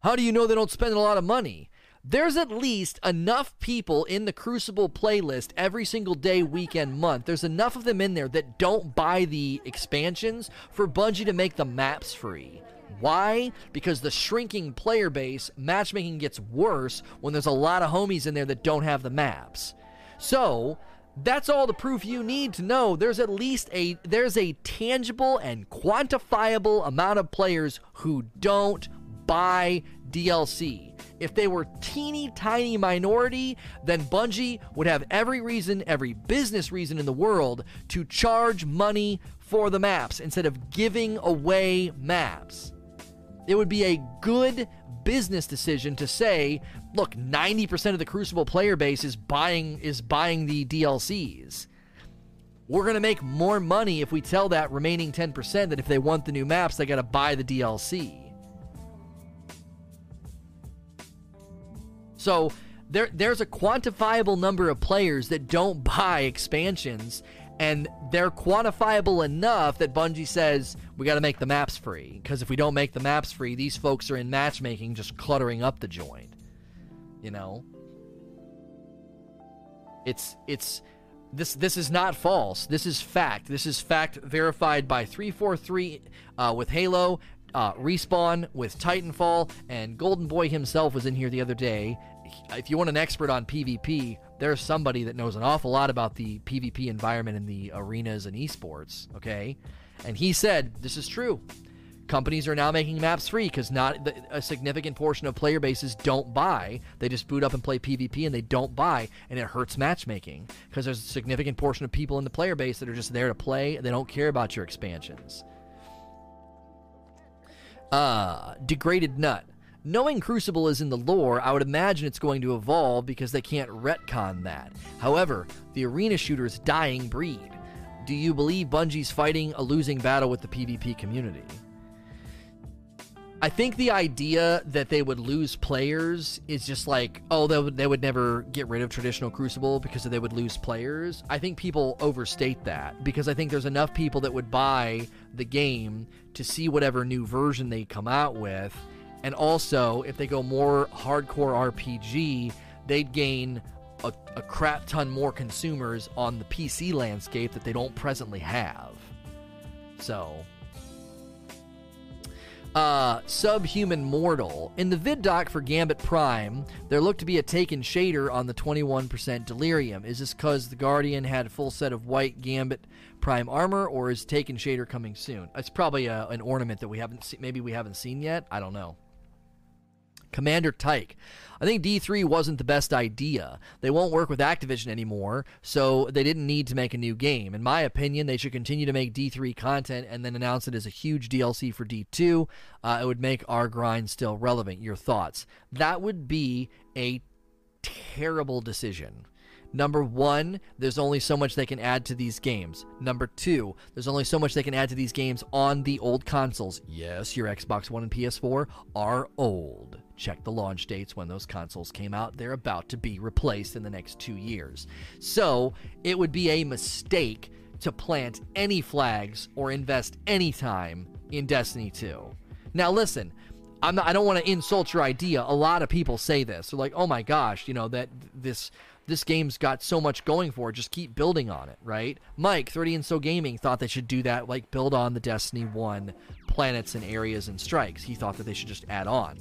How do you know they don't spend a lot of money? There's at least enough people in the Crucible playlist every single day, weekend, month. There's enough of them in there that don't buy the expansions for Bungie to make the maps free. Why? Because the shrinking player base, matchmaking gets worse when there's a lot of homies in there that don't have the maps. So, that's all the proof you need to know there's at least a there's a tangible and quantifiable amount of players who don't buy DLC. If they were teeny tiny minority, then Bungie would have every reason, every business reason in the world to charge money for the maps instead of giving away maps. It would be a good business decision to say, look, 90% of the Crucible player base is buying is buying the DLCs. We're going to make more money if we tell that remaining 10% that if they want the new maps, they got to buy the DLC. So there there's a quantifiable number of players that don't (laughs) buy expansions and they're quantifiable enough that Bungie says we got to make the maps free because if we don't make the maps free, these folks are in matchmaking just cluttering up the joint. You know, it's it's this this is not false. This is fact. This is fact verified by 343 uh, with Halo, uh, Respawn with Titanfall, and Golden Boy himself was in here the other day. If you want an expert on PvP, there's somebody that knows an awful lot about the PvP environment in the arenas and esports, okay? And he said, this is true. Companies are now making maps free because not the, a significant portion of player bases don't buy. They just boot up and play PvP and they don't buy, and it hurts matchmaking because there's a significant portion of people in the player base that are just there to play. and They don't care about your expansions. Uh, degraded nut. Knowing Crucible is in the lore, I would imagine it's going to evolve because they can't retcon that. However, the arena shooter's dying breed. Do you believe Bungie's fighting a losing battle with the PvP community? I think the idea that they would lose players is just like, oh, they would, they would never get rid of traditional Crucible because they would lose players. I think people overstate that because I think there's enough people that would buy the game to see whatever new version they come out with and also, if they go more hardcore RPG, they'd gain a, a, crap ton more consumers on the PC landscape that they don't presently have. So, uh, Subhuman Mortal. In the vid doc for Gambit Prime, there looked to be a taken shader on the 21% Delirium. Is this because the Guardian had a full set of white Gambit Prime armor, or is taken shader coming soon? It's probably a, an ornament that we haven't seen. Maybe we haven't seen yet. I don't know. Commander Tyke. I think D3 wasn't the best idea. They won't work with Activision anymore, so they didn't need to make a new game. In my opinion, they should continue to make D3 content and then announce it as a huge DLC for D2. Uh, it would make our grind still relevant. Your thoughts? That would be a terrible decision. Number one, there's only so much they can add to these games. Number two, there's only so much they can add to these games on the old consoles. Yes, your Xbox One and PS4 are old. Check the launch dates when those consoles came out. They're about to be replaced in the next two years. So it would be a mistake to plant any flags or invest any time in Destiny 2. Now, listen, not, I don't want to insult your idea. A lot of people say this. They're like, oh my gosh, you know, that this this game's got so much going for it. Just keep building on it, right? Mike, 30 and So Gaming, thought they should do that, like build on the Destiny 1 planets and areas and strikes. He thought that they should just add on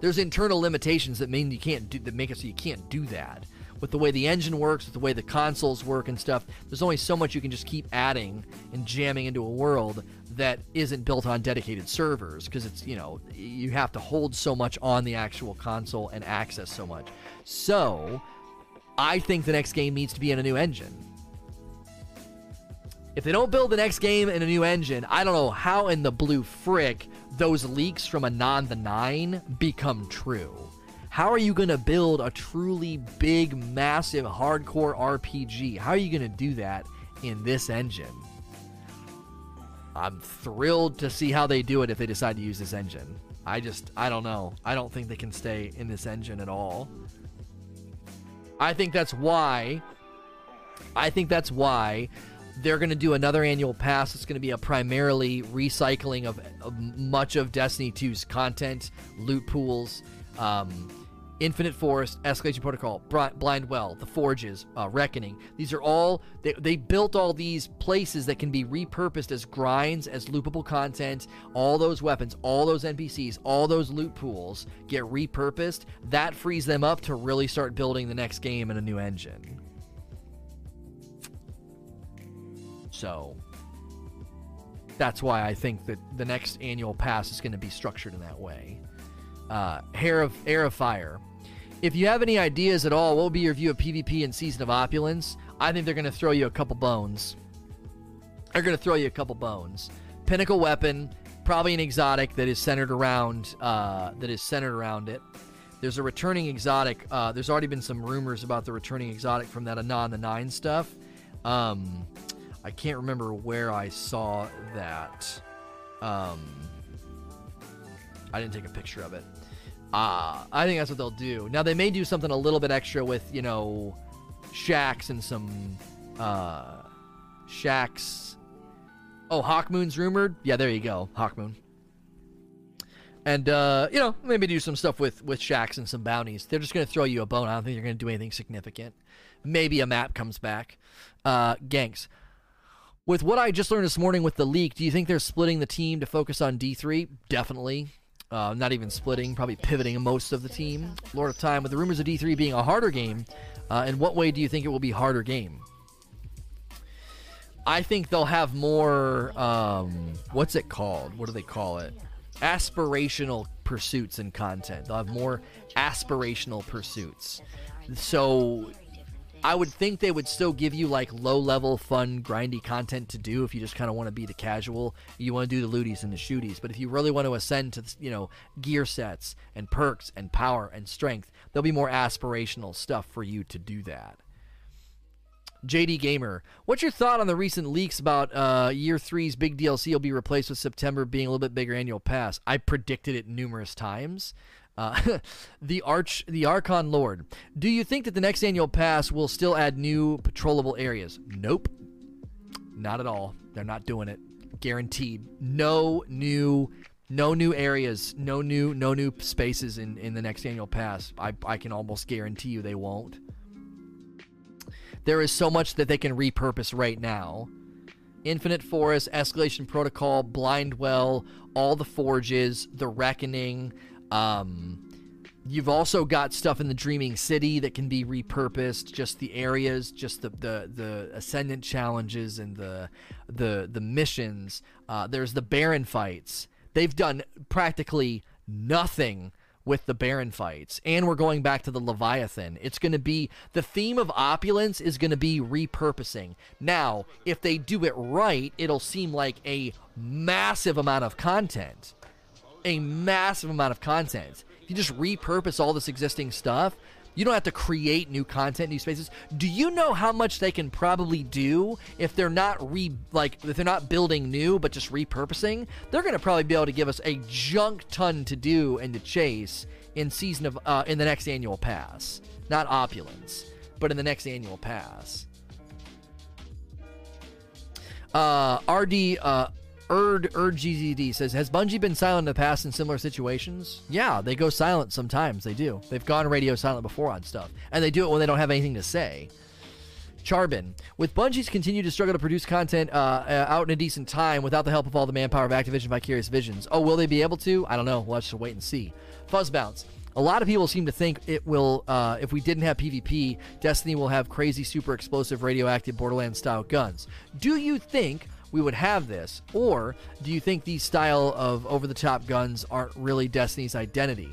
there's internal limitations that mean you can't do that make it so you can't do that. With the way the engine works, with the way the consoles work and stuff, there's only so much you can just keep adding and jamming into a world that isn't built on dedicated servers because it's, you know, you have to hold so much on the actual console and access so much. So, I think the next game needs to be in a new engine. If they don't build the next game in a new engine, I don't know how in the blue frick those leaks from Anon the 9 become true. How are you going to build a truly big, massive, hardcore RPG? How are you going to do that in this engine? I'm thrilled to see how they do it if they decide to use this engine. I just, I don't know. I don't think they can stay in this engine at all. I think that's why. I think that's why they're going to do another annual pass. It's going to be a primarily recycling of, of much of Destiny 2's content, loot pools, um, Infinite Forest, Escalation Protocol, Blind Well, The Forges, uh, Reckoning. These are all, they, they built all these places that can be repurposed as grinds, as loopable content. All those weapons, all those NPCs, all those loot pools get repurposed. That frees them up to really start building the next game in a new engine. So that's why I think that the next annual pass is going to be structured in that way. Uh, Hair of Air of Fire. If you have any ideas at all, what will be your view of PvP in Season of Opulence? I think they're going to throw you a couple bones. They're going to throw you a couple bones. Pinnacle weapon, probably an exotic that is centered around uh, that is centered around it. There's a returning exotic. Uh, there's already been some rumors about the returning exotic from that Anon the Nine stuff. Um, I can't remember where I saw that. Um, I didn't take a picture of it. Uh, I think that's what they'll do. Now they may do something a little bit extra with you know, Shaxx and some uh, Shaxx. Oh, Hawkmoon's rumored. Yeah, there you go, Hawkmoon. And uh, you know, maybe do some stuff with with Shaxx and some bounties. They're just gonna throw you a bone. I don't think they're gonna do anything significant. Maybe a map comes back. Uh, Ganks. With what I just learned this morning with the leak, do you think they're splitting the team to focus on D3? Definitely. Uh, not even splitting, probably pivoting most of the team. Lord of Time, with the rumors of D3 being a harder game, uh, in what way do you think it will be harder game? I think they'll have more. Um, what's it called? What do they call it? Aspirational pursuits and content. They'll have more aspirational pursuits. So I would think they would still give you like low level, fun, grindy content to do if you just kind of want to be the casual. You want to do the looties and the shooties. But if you really want to ascend to, you know, gear sets and perks and power and strength, there'll be more aspirational stuff for you to do that. JD Gamer, what's your thought on the recent leaks about uh, Year Three's big DLC will be replaced with September being a little bit bigger annual pass? I predicted it numerous times. Uh, (laughs) the Arch, the Archon Lord. Do you think that the next annual pass will still add new patrollable areas? Nope, not at all. They're not doing it. Guaranteed. No new, no new areas. No new, no new spaces in in the next annual pass. I I can almost guarantee you they won't. There is so much that they can repurpose right now. Infinite Forest, Escalation Protocol, Blind Well, all the forges, the Reckoning, um, you've also got stuff in the Dreaming City that can be repurposed. Just the areas, just the the, the ascendant challenges and the the the missions. Uh, there's the Baron fights. They've done practically nothing with the Baron fights. And we're going back to the Leviathan. It's going to be the theme of opulence is going to be repurposing. Now, if they do it right, it'll seem like a massive amount of content a massive amount of content. You just repurpose all this existing stuff, you don't have to create new content, new spaces. Do you know how much they can probably do if they're not re like if they're not building new but just repurposing? They're going to probably be able to give us a junk ton to do and to chase in season of uh, in the next annual pass. Not opulence, but in the next annual pass. Uh, RD uh, Erd says, "Has Bungie been silent in the past in similar situations? Yeah, they go silent sometimes. They do. They've gone radio silent before on stuff, and they do it when they don't have anything to say." Charbin, with Bungie's continue to struggle to produce content uh, uh, out in a decent time without the help of all the manpower of Activision Vicarious Visions. Oh, will they be able to? I don't know. We'll to wait and see. Fuzz bounce. A lot of people seem to think it will, uh, if we didn't have PvP, Destiny will have crazy, super explosive, radioactive Borderlands style guns. Do you think we would have this? Or do you think these style of over the top guns aren't really Destiny's identity?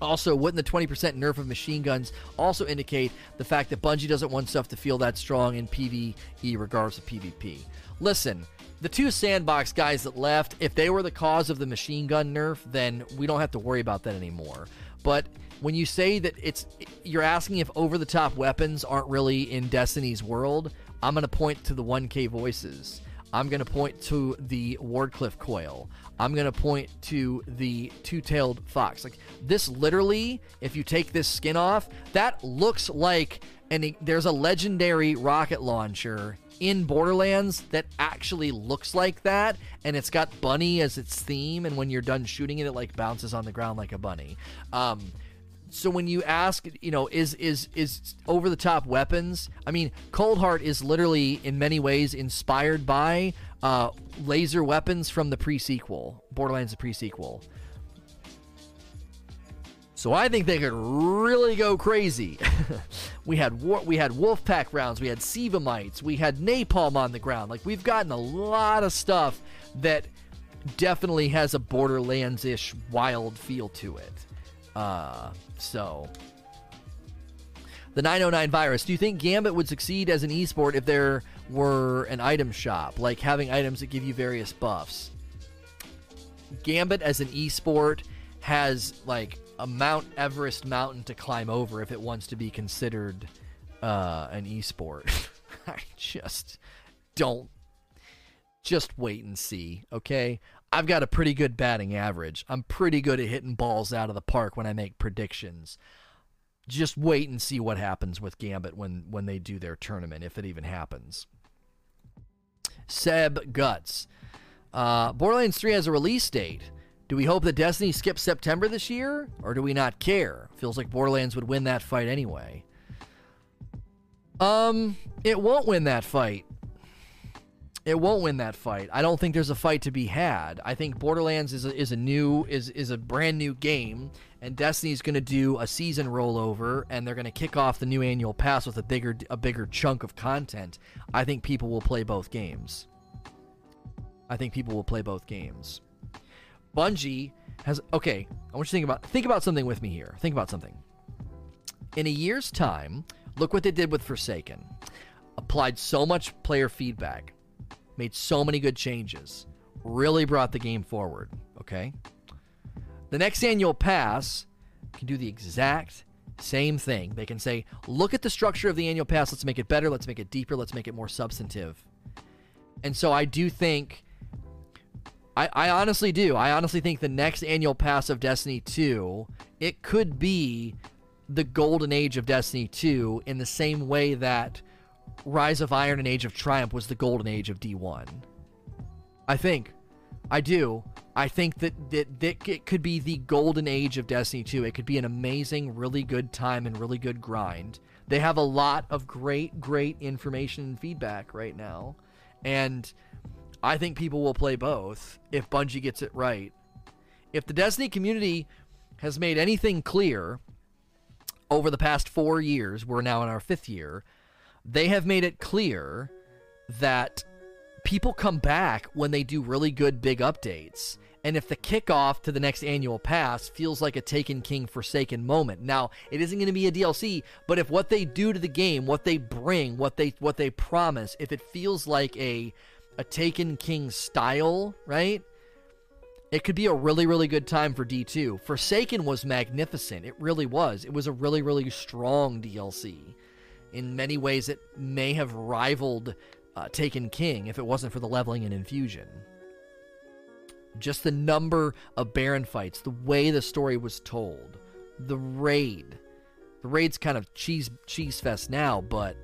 Also, wouldn't the 20% nerf of machine guns also indicate the fact that Bungie doesn't want stuff to feel that strong in PvE regardless of PvP? Listen, the two sandbox guys that left, if they were the cause of the machine gun nerf, then we don't have to worry about that anymore. But when you say that it's you're asking if over the top weapons aren't really in Destiny's world, I'm going to point to the 1K voices. I'm going to point to the Wardcliff coil. I'm going to point to the two tailed fox. Like, this literally, if you take this skin off, that looks like, and there's a legendary rocket launcher in Borderlands that actually looks like that, and it's got bunny as its theme, and when you're done shooting it, it like bounces on the ground like a bunny. Um, so when you ask, you know, is is is over the top weapons? I mean, Coldheart is literally in many ways inspired by uh, laser weapons from the pre-sequel, Borderlands the pre-sequel. So I think they could really go crazy. (laughs) we had war- we had Wolfpack rounds, we had SIVA mites, we had napalm on the ground. Like we've gotten a lot of stuff that definitely has a Borderlands-ish wild feel to it. Uh, so the 909 virus. Do you think Gambit would succeed as an esport if there were an item shop, like having items that give you various buffs? Gambit as an esport has like a Mount Everest mountain to climb over if it wants to be considered uh, an esport. (laughs) I just don't. Just wait and see, okay? I've got a pretty good batting average. I'm pretty good at hitting balls out of the park when I make predictions. Just wait and see what happens with Gambit when when they do their tournament, if it even happens. Seb Guts. Uh, Borderlands 3 has a release date. Do we hope that Destiny skips September this year, or do we not care? Feels like Borderlands would win that fight anyway. Um, it won't win that fight. It won't win that fight. I don't think there's a fight to be had. I think Borderlands is a, is a new is is a brand new game, and Destiny's going to do a season rollover, and they're going to kick off the new annual pass with a bigger a bigger chunk of content. I think people will play both games. I think people will play both games. Bungie has okay. I want you to think about think about something with me here. Think about something. In a year's time, look what they did with Forsaken. Applied so much player feedback, made so many good changes, really brought the game forward. Okay. The next annual pass can do the exact same thing. They can say, look at the structure of the annual pass. Let's make it better. Let's make it deeper. Let's make it more substantive. And so I do think I, I honestly do. I honestly think the next annual pass of Destiny 2, it could be the golden age of Destiny 2 in the same way that Rise of Iron and Age of Triumph was the golden age of D1. I think. I do. I think that, that, that it could be the golden age of Destiny 2. It could be an amazing, really good time and really good grind. They have a lot of great, great information and feedback right now. And I think people will play both if Bungie gets it right. If the Destiny community has made anything clear over the past four years, we're now in our fifth year, they have made it clear that people come back when they do really good big updates. And if the kickoff to the next annual pass feels like a Taken King Forsaken moment, now it isn't going to be a DLC, but if what they do to the game, what they bring, what they what they promise, if it feels like a a Taken King style, right? It could be a really, really good time for D2. Forsaken was magnificent. It really was. It was a really, really strong DLC. In many ways, it may have rivaled uh, Taken King if it wasn't for the leveling and infusion. Just the number of Baron fights, the way the story was told, the raid. The raid's kind of cheese cheese fest now, but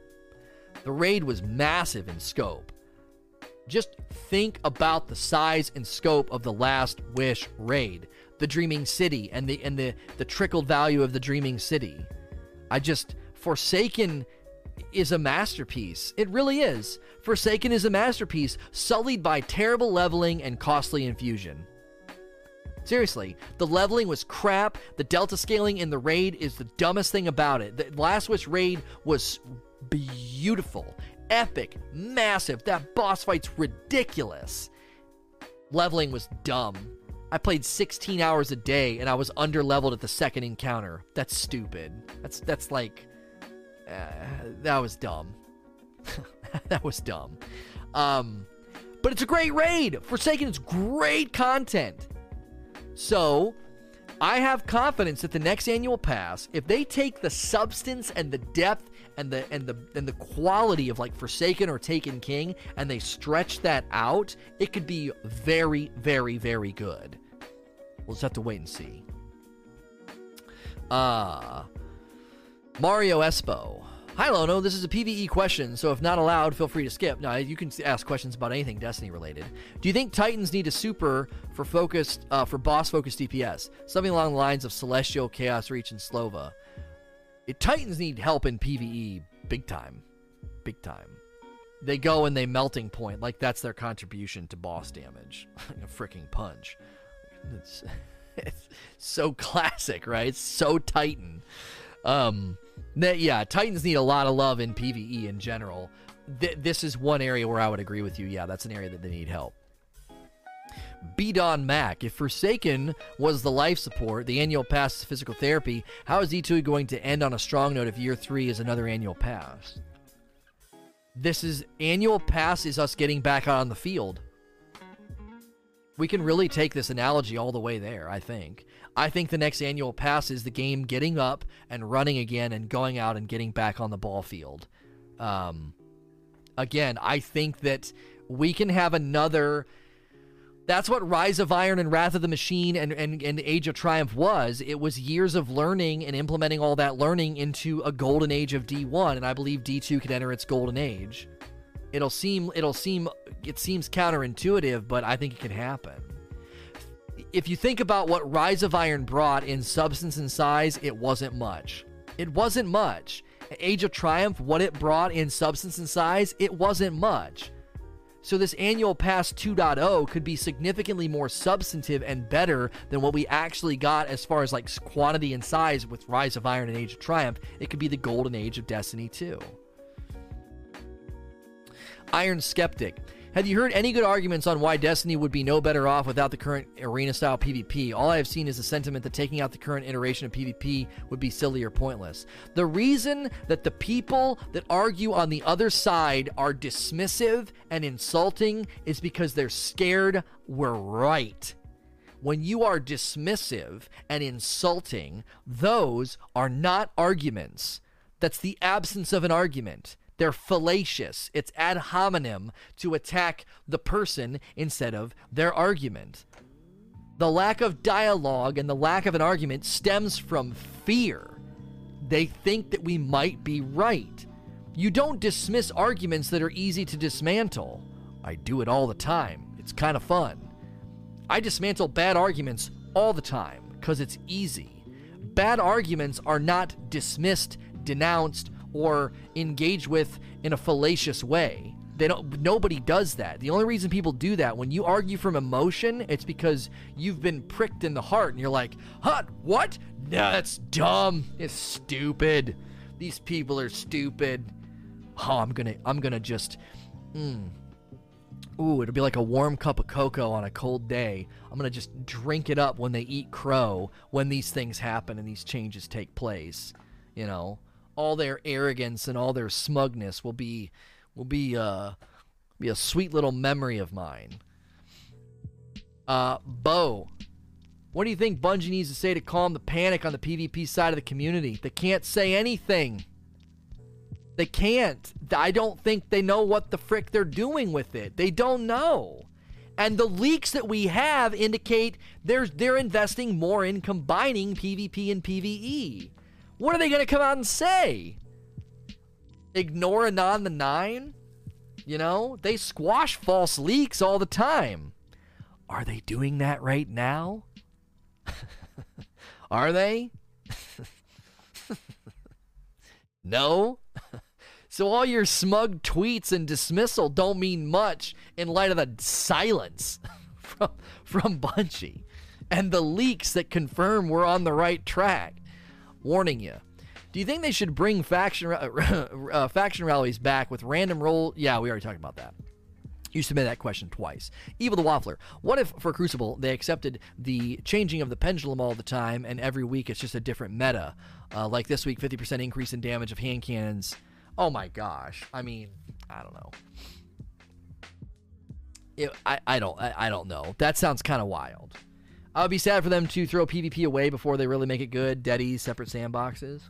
the raid was massive in scope. Just think about the size and scope of the Last Wish raid, the Dreaming City, and the and the the trickled value of the Dreaming City. I just Forsaken is a masterpiece. It really is. Forsaken is a masterpiece, sullied by terrible leveling and costly infusion. Seriously, the leveling was crap. The delta scaling in the raid is the dumbest thing about it. The Last Wish raid was beautiful epic, massive. That boss fight's ridiculous. Leveling was dumb. I played 16 hours a day and I was under leveled at the second encounter. That's stupid. That's that's like uh, that was dumb. (laughs) that was dumb. Um, but it's a great raid. Forsaken is great content. So I have confidence that the next annual pass, if they take the substance and the depth and the and the and the quality of like Forsaken or Taken King and they stretch that out, it could be very, very, very good. We'll just have to wait and see. Uh Mario Espo. Hi Lono, this is a PvE question, so if not allowed, feel free to skip. Now you can ask questions about anything Destiny related. Do you think Titans need a super for focused uh, for boss focused DPS? Something along the lines of Celestial, Chaos Reach, and Slova. It, Titans need help in PvE big time. Big time. They go and they melting point, like that's their contribution to boss damage. (laughs) a freaking punch. It's, (laughs) it's so classic, right? It's so Titan. Um, yeah, Titans need a lot of love in PvE in general. Th- this is one area where I would agree with you. Yeah, that's an area that they need help. B Don Mac. If Forsaken was the life support, the annual pass is physical therapy, how is D2 going to end on a strong note if year three is another annual pass? This is annual pass is us getting back on the field. We can really take this analogy all the way there, I think. I think the next annual pass is the game getting up and running again and going out and getting back on the ball field. Um, again, I think that we can have another. That's what Rise of Iron and Wrath of the Machine and, and, and Age of Triumph was. It was years of learning and implementing all that learning into a golden age of D1, and I believe D2 can enter its golden age. It'll seem it'll seem it seems counterintuitive, but I think it can happen if you think about what Rise of Iron brought in substance and size, it wasn't much. It wasn't much. Age of Triumph, what it brought in substance and size, it wasn't much. So this annual pass 2.0 could be significantly more substantive and better than what we actually got as far as like quantity and size with Rise of Iron and Age of Triumph. It could be the golden age of Destiny 2. Iron Skeptic. Have you heard any good arguments on why Destiny would be no better off without the current arena style PvP? All I have seen is the sentiment that taking out the current iteration of PvP would be silly or pointless. The reason that the people that argue on the other side are dismissive and insulting is because they're scared we're right. When you are dismissive and insulting, those are not arguments. That's the absence of an argument. They're fallacious. It's ad hominem to attack the person instead of their argument. The lack of dialogue and the lack of an argument stems from fear. They think that we might be right. You don't dismiss arguments that are easy to dismantle. I do it all the time. It's kind of fun. I dismantle bad arguments all the time because it's easy. Bad arguments are not dismissed, denounced, or engage with in a fallacious way. They don't nobody does that. The only reason people do that when you argue from emotion, it's because you've been pricked in the heart and you're like, "Huh, what? Nah, that's dumb. It's stupid. These people are stupid." Oh, I'm going to I'm going to just mm, Ooh, it'll be like a warm cup of cocoa on a cold day. I'm going to just drink it up when they eat crow when these things happen and these changes take place, you know all their arrogance and all their smugness will be will be uh be a sweet little memory of mine. Uh Bo, what do you think Bungie needs to say to calm the panic on the PvP side of the community? They can't say anything. They can't. I don't think they know what the frick they're doing with it. They don't know. And the leaks that we have indicate they're they're investing more in combining PvP and PvE. What are they going to come out and say? Ignore Anon the Nine? You know, they squash false leaks all the time. Are they doing that right now? (laughs) are they? (laughs) no? (laughs) so all your smug tweets and dismissal don't mean much in light of the silence from, from Bungie and the leaks that confirm we're on the right track warning you. Do you think they should bring faction uh, (laughs) uh, faction rallies back with random roll? Yeah, we already talked about that. You submitted that question twice. Evil the Waffler. What if for Crucible they accepted the changing of the pendulum all the time and every week it's just a different meta? Uh, like this week, 50% increase in damage of hand cannons. Oh my gosh. I mean, I don't know. It, I, I don't I, I don't know. That sounds kind of wild. I would be sad for them to throw PvP away before they really make it good. Deadies, separate sandboxes.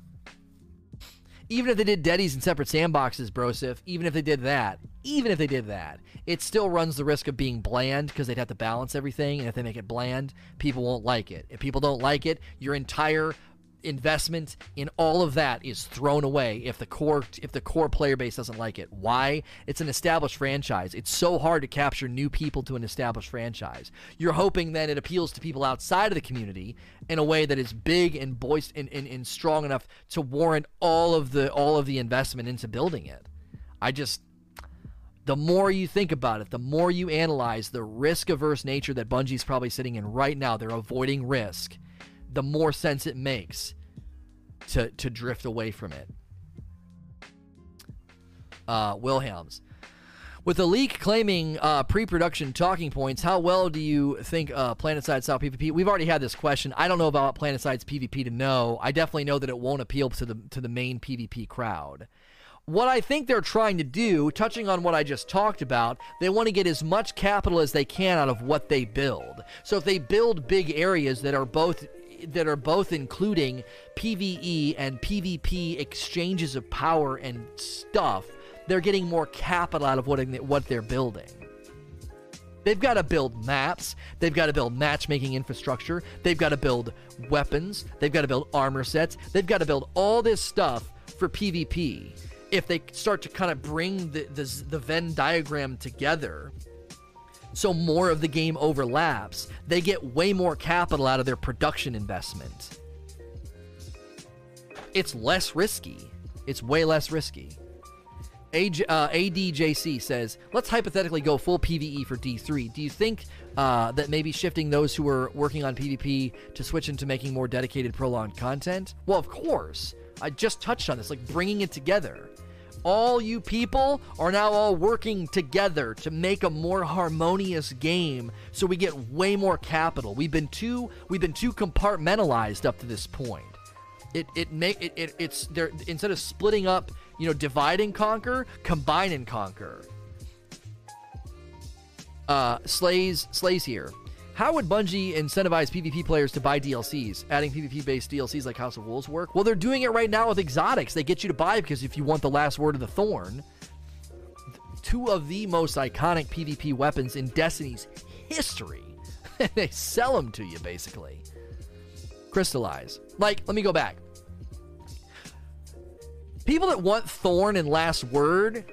Even if they did Deadies and separate sandboxes, Brosif, even if they did that, even if they did that, it still runs the risk of being bland because they'd have to balance everything. And if they make it bland, people won't like it. If people don't like it, your entire investment in all of that is thrown away if the core if the core player base doesn't like it. Why? It's an established franchise. It's so hard to capture new people to an established franchise. You're hoping then it appeals to people outside of the community in a way that is big and boist and, and, and strong enough to warrant all of the all of the investment into building it. I just the more you think about it, the more you analyze the risk averse nature that Bungie's probably sitting in right now. They're avoiding risk the more sense it makes to to drift away from it. Uh, Wilhelms. With a leak claiming uh, pre-production talking points, how well do you think uh, PlanetSide style PvP? We've already had this question. I don't know about PlanetSide's PvP to know. I definitely know that it won't appeal to the to the main PvP crowd. What I think they're trying to do, touching on what I just talked about, they want to get as much capital as they can out of what they build. So if they build big areas that are both that are both including PvE and PvP exchanges of power and stuff, they're getting more capital out of what what they're building. They've got to build maps. They've got to build matchmaking infrastructure. They've got to build weapons. They've got to build armor sets. They've got to build all this stuff for PvP. If they start to kind of bring the, the, the Venn diagram together, so more of the game overlaps, they get way more capital out of their production investment. It's less risky. It's way less risky. AJ, uh, ADJC says, let's hypothetically go full PvE for D3. Do you think uh, that maybe shifting those who are working on PvP to switch into making more dedicated prolonged content? Well, of course. I just touched on this, like bringing it together all you people are now all working together to make a more harmonious game so we get way more capital. We've been too we've been too compartmentalized up to this point. It it make it, it it's there instead of splitting up, you know, divide and conquer, combine and conquer. Uh Slays Slays here. How would Bungie incentivize PvP players to buy DLCs? Adding PvP based DLCs like House of Wolves work? Well, they're doing it right now with exotics. They get you to buy because if you want the last word of the thorn, two of the most iconic PvP weapons in Destiny's history, (laughs) they sell them to you basically. Crystallize. Like, let me go back. People that want Thorn and Last Word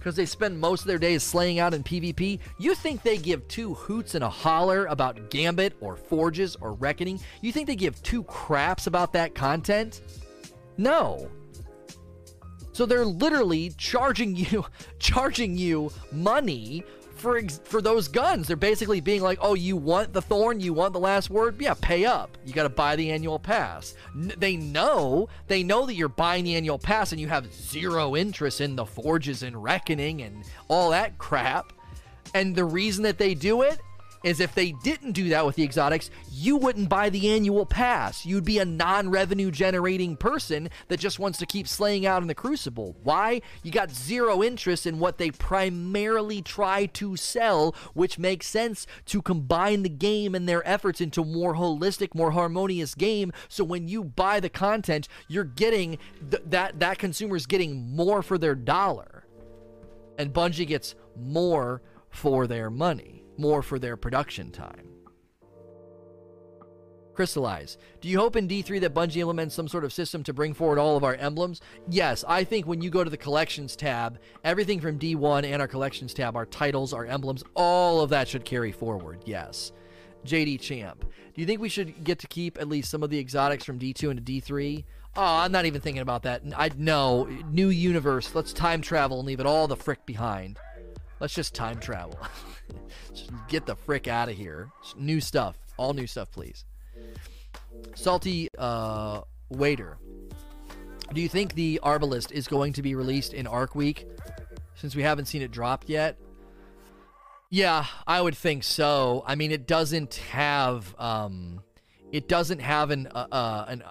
because they spend most of their days slaying out in PvP, you think they give two hoots and a holler about Gambit or Forges or Reckoning? You think they give two craps about that content? No. So they're literally charging you (laughs) charging you money for ex- for those guns. They're basically being like, "Oh, you want the thorn? You want the last word? Yeah, pay up. You got to buy the annual pass." N- they know, they know that you're buying the annual pass and you have zero interest in the forges and reckoning and all that crap. And the reason that they do it is if they didn't do that with the exotics, you wouldn't buy the annual pass. You'd be a non revenue generating person that just wants to keep slaying out in the crucible. Why? You got zero interest in what they primarily try to sell, which makes sense to combine the game and their efforts into more holistic, more harmonious game. So when you buy the content, you're getting th- that that consumer's getting more for their dollar. And Bungie gets more for their money more for their production time. Crystallize. Do you hope in D3 that Bungie implements some sort of system to bring forward all of our emblems? Yes, I think when you go to the collections tab, everything from D1 and our collections tab, our titles, our emblems, all of that should carry forward. Yes. JD Champ. Do you think we should get to keep at least some of the exotics from D2 into D3? Oh, I'm not even thinking about that. I know. New universe. Let's time travel and leave it all the frick behind. Let's just time travel. (laughs) just get the frick out of here. New stuff. All new stuff, please. Salty uh, Waiter. Do you think the Arbalest is going to be released in Arc Week? Since we haven't seen it dropped yet. Yeah, I would think so. I mean, it doesn't have um, it doesn't have an uh, uh an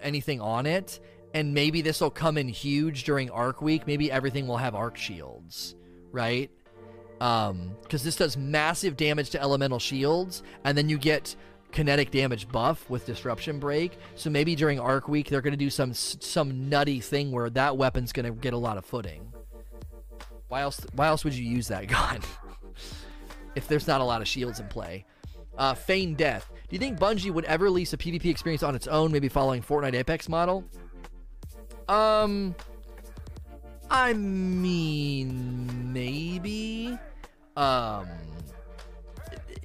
anything on it, and maybe this will come in huge during Arc Week. Maybe everything will have Arc shields, right? Um, because this does massive damage to elemental shields, and then you get kinetic damage buff with disruption break. So maybe during Arc Week they're going to do some some nutty thing where that weapon's going to get a lot of footing. Why else? Why else would you use that (laughs) gun? if there's not a lot of shields in play. Uh, Feign Death. Do you think Bungie would ever release a PvP experience on its own, maybe following Fortnite Apex model? Um, I mean, maybe. Um,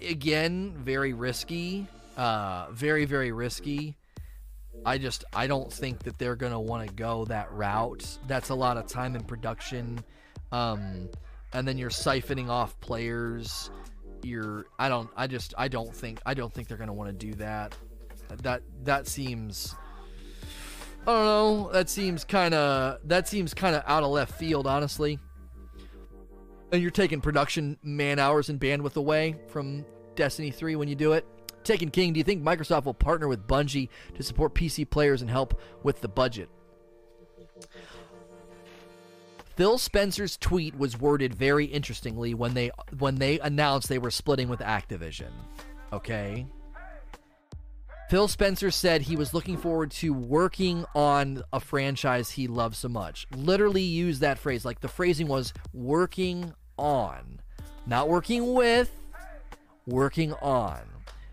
again, very risky. Uh, very, very risky. I just I don't think that they're gonna want to go that route. That's a lot of time in production. Um, and then you're siphoning off players. You're I don't I just I don't think I don't think they're gonna want to do that. That that seems I don't know. That seems kind of that seems kind of out of left field, honestly. And you're taking production man hours and bandwidth away from Destiny 3 when you do it. Taken King, do you think Microsoft will partner with Bungie to support PC players and help with the budget? Phil Spencer's tweet was worded very interestingly when they when they announced they were splitting with Activision. Okay? Phil Spencer said he was looking forward to working on a franchise he loves so much. Literally used that phrase. Like the phrasing was working on. Not working with, working on.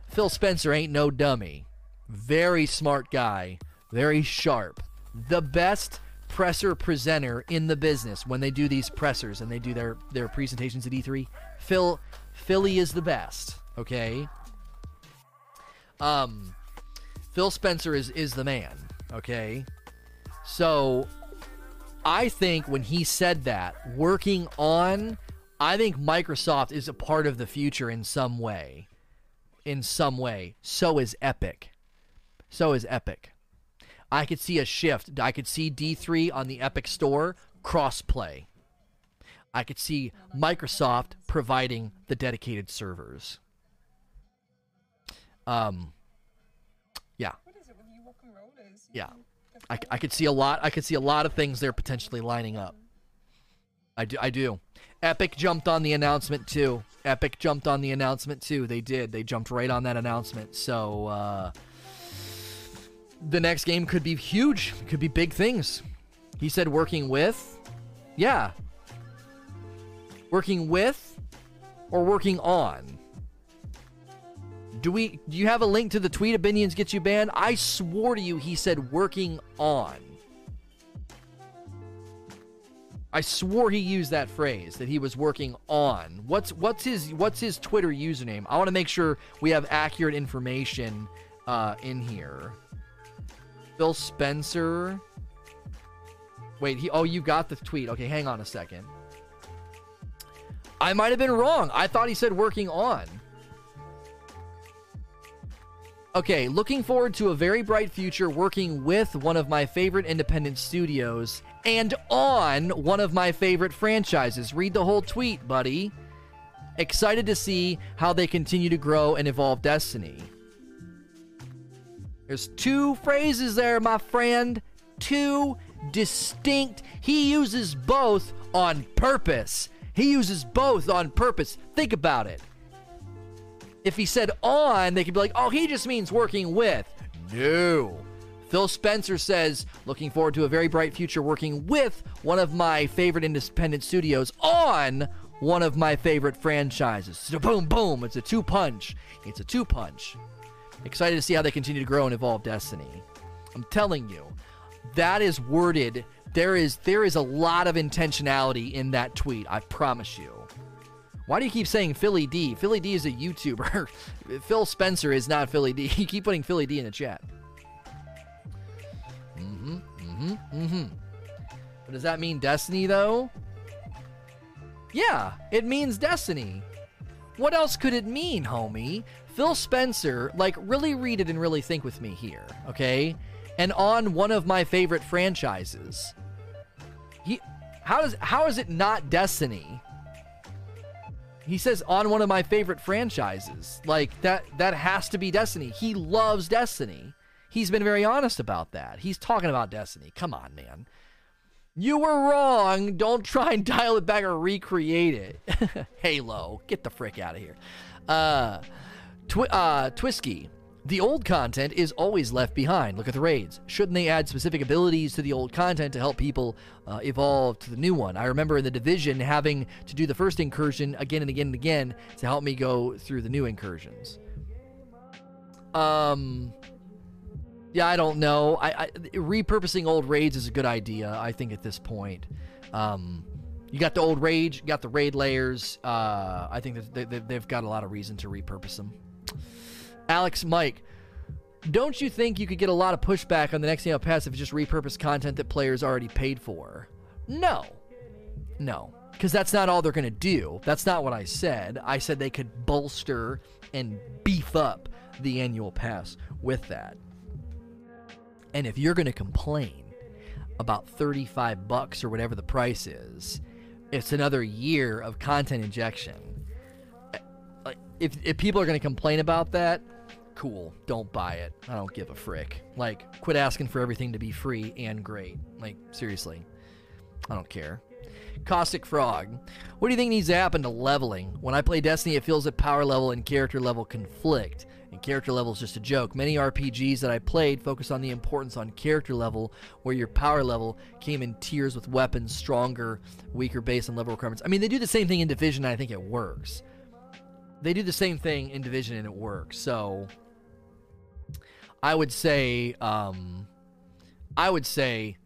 Phil Spencer ain't no dummy. Very smart guy. Very sharp. The best presser presenter in the business when they do these pressers and they do their their presentations at E3. Phil Philly is the best, okay? Um Phil Spencer is is the man, okay? So I think when he said that, working on I think Microsoft is a part of the future in some way. In some way. So is Epic. So is Epic. I could see a shift. I could see D3 on the Epic Store crossplay. I could see Microsoft providing the dedicated servers. Um, yeah. Yeah. I, I could see a lot. I could see a lot of things there potentially lining up. I do. I do. Epic jumped on the announcement too. Epic jumped on the announcement too. They did. They jumped right on that announcement. So uh, the next game could be huge. Could be big things. He said working with. Yeah. Working with or working on. Do we do you have a link to the tweet opinions get you banned? I swore to you he said working on. I swore he used that phrase that he was working on. What's what's his what's his Twitter username? I want to make sure we have accurate information uh, in here. Phil Spencer. Wait, he oh you got the tweet. Okay, hang on a second. I might have been wrong. I thought he said working on. Okay, looking forward to a very bright future working with one of my favorite independent studios and on one of my favorite franchises. Read the whole tweet, buddy. Excited to see how they continue to grow and evolve Destiny. There's two phrases there, my friend. Two distinct. He uses both on purpose. He uses both on purpose. Think about it. If he said on, they could be like, oh, he just means working with. No. Phil Spencer says, looking forward to a very bright future working with one of my favorite independent studios on one of my favorite franchises. So boom, boom. It's a two punch. It's a two punch. Excited to see how they continue to grow and evolve Destiny. I'm telling you, that is worded. There is there is a lot of intentionality in that tweet. I promise you. Why do you keep saying Philly D? Philly D is a YouTuber. (laughs) Phil Spencer is not Philly D. (laughs) You keep putting Philly D in the chat. Mm-hmm. Mm-hmm. Mm-hmm. But does that mean Destiny though? Yeah, it means Destiny. What else could it mean, homie? Phil Spencer, like, really read it and really think with me here, okay? And on one of my favorite franchises. He how does how is it not Destiny? He says on one of my favorite franchises. Like that that has to be Destiny. He loves Destiny. He's been very honest about that. He's talking about Destiny. Come on, man. You were wrong. Don't try and (laughs) dial it back or recreate it. (laughs) Halo, get the frick out of here. Uh, twi- uh, Twisky. The old content is always left behind. Look at the raids. Shouldn't they add specific abilities to the old content to help people uh, evolve to the new one? I remember in the division having to do the first incursion again and again and again to help me go through the new incursions. Um, yeah, I don't know. I, I repurposing old raids is a good idea. I think at this point, um, you got the old rage, you got the raid layers. Uh, I think that they, they've got a lot of reason to repurpose them. Alex Mike, don't you think you could get a lot of pushback on the next annual pass if it's just repurposed content that players already paid for? No. No. Because that's not all they're going to do. That's not what I said. I said they could bolster and beef up the annual pass with that. And if you're going to complain about 35 bucks or whatever the price is, it's another year of content injection. Uh, if, if people are going to complain about that, cool. Don't buy it. I don't give a frick. Like, quit asking for everything to be free and great. Like, seriously. I don't care. Caustic Frog. What do you think needs to happen to leveling? When I play Destiny, it feels that power level and character level conflict. And character level is just a joke. Many RPGs that I played focus on the importance on character level, where your power level came in tiers with weapons stronger, weaker base, and level requirements. I mean, they do the same thing in Division, and I think it works. They do the same thing in Division, and it works. So I would say, um, I would say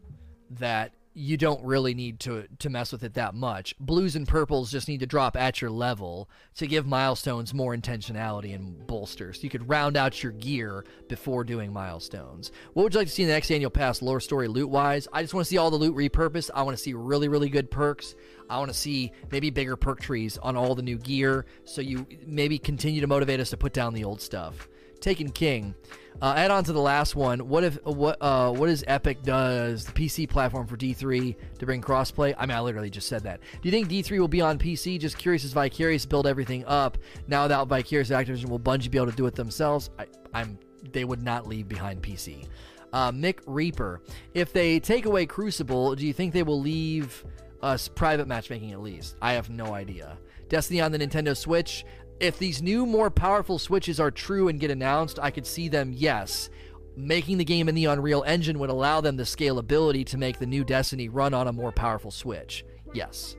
that you don't really need to to mess with it that much. Blues and purples just need to drop at your level to give milestones more intentionality and bolster. So you could round out your gear before doing milestones. What would you like to see in the next annual pass, lore story, loot wise? I just want to see all the loot repurposed. I want to see really really good perks. I want to see maybe bigger perk trees on all the new gear, so you maybe continue to motivate us to put down the old stuff. Taken King. Uh, add on to the last one. What if what uh, what is Epic does the PC platform for D3 to bring crossplay? I mean, I literally just said that. Do you think D3 will be on PC? Just curious as Vicarious build everything up. Now without Vicarious Activision, will Bungie be able to do it themselves? I, I'm they would not leave behind PC. Uh, Mick Reaper. If they take away Crucible, do you think they will leave us private matchmaking at least? I have no idea. Destiny on the Nintendo Switch if these new, more powerful Switches are true and get announced, I could see them, yes. Making the game in the Unreal Engine would allow them the scalability to make the new Destiny run on a more powerful Switch. Yes.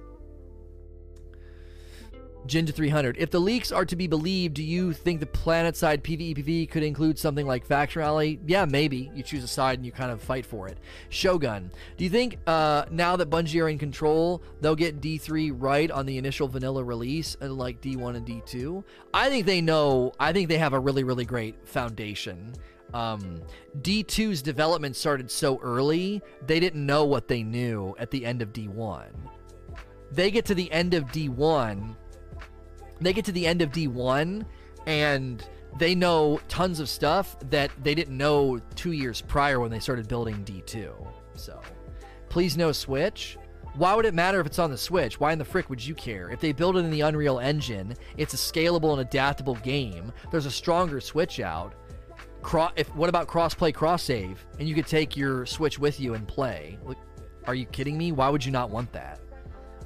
To 300. If the leaks are to be believed, do you think the planet PlanetSide PvEvP could include something like Faction Rally? Yeah, maybe. You choose a side and you kind of fight for it. Shogun. Do you think uh, now that Bungie are in control, they'll get D3 right on the initial vanilla release, and like D1 and D2? I think they know. I think they have a really, really great foundation. Um, D2's development started so early, they didn't know what they knew at the end of D1. They get to the end of D1 they get to the end of D1 and they know tons of stuff that they didn't know two years prior when they started building D2. So, please no Switch. Why would it matter if it's on the Switch? Why in the frick would you care? If they build it in the Unreal Engine, it's a scalable and adaptable game. There's a stronger Switch out. Cro- if what about cross-play, cross-save, and you could take your Switch with you and play? Are you kidding me? Why would you not want that?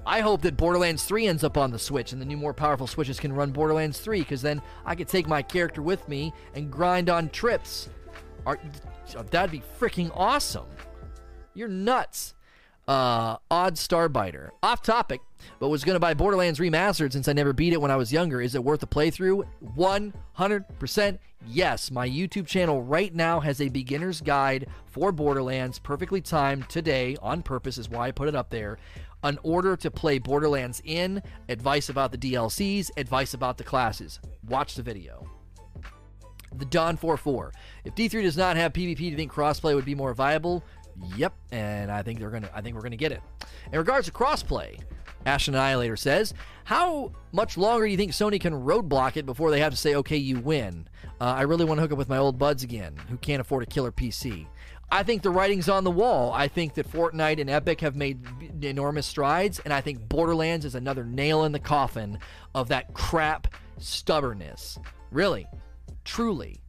I hope that Borderlands 3 ends up on the Switch and the new more powerful Switches can run Borderlands 3 because then I could take my character with me and grind on trips. Are, that'd be freaking awesome. You're nuts. Uh, Odd Starbiter. Off topic, but was going to buy Borderlands Remastered since I never beat it when I was younger. Is it worth a playthrough? 100% yes. My YouTube channel right now has a beginner's guide for Borderlands, perfectly timed today on purpose, is why I put it up there an order to play Borderlands in, advice about the DLCs, advice about the classes. Watch the video. The Dawn 4-4. If D3 does not have PvP, do you think crossplay would be more viable? Yep, and I think they're gonna. I think we're gonna get it. In regards to crossplay, Ash Annihilator says, "How much longer do you think Sony can roadblock it before they have to say, okay, you win? Uh, I really want to hook up with my old buds again, who can't afford a killer PC. I think the writing's on the wall. I think that Fortnite and Epic have made enormous strides, and I think Borderlands is another nail in the coffin of that crap stubbornness. Really, truly.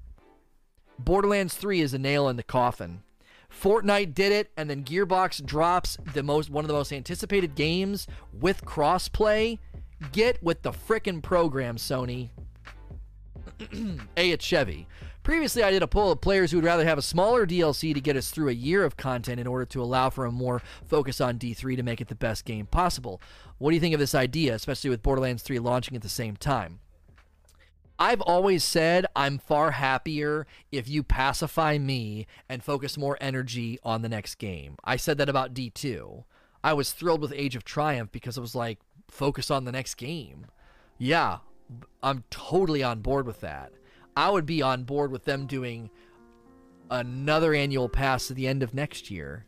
Borderlands 3 is a nail in the coffin. Fortnite did it, and then Gearbox drops the most one of the most anticipated games with crossplay. Get with the frickin' program, Sony. (clears throat) a, it's Chevy. Previously, I did a poll of players who would rather have a smaller DLC to get us through a year of content in order to allow for a more focus on D3 to make it the best game possible. What do you think of this idea, especially with Borderlands 3 launching at the same time? I've always said I'm far happier if you pacify me and focus more energy on the next game. I said that about D2. I was thrilled with Age of Triumph because it was like, focus on the next game. Yeah, I'm totally on board with that. I would be on board with them doing another annual pass at the end of next year.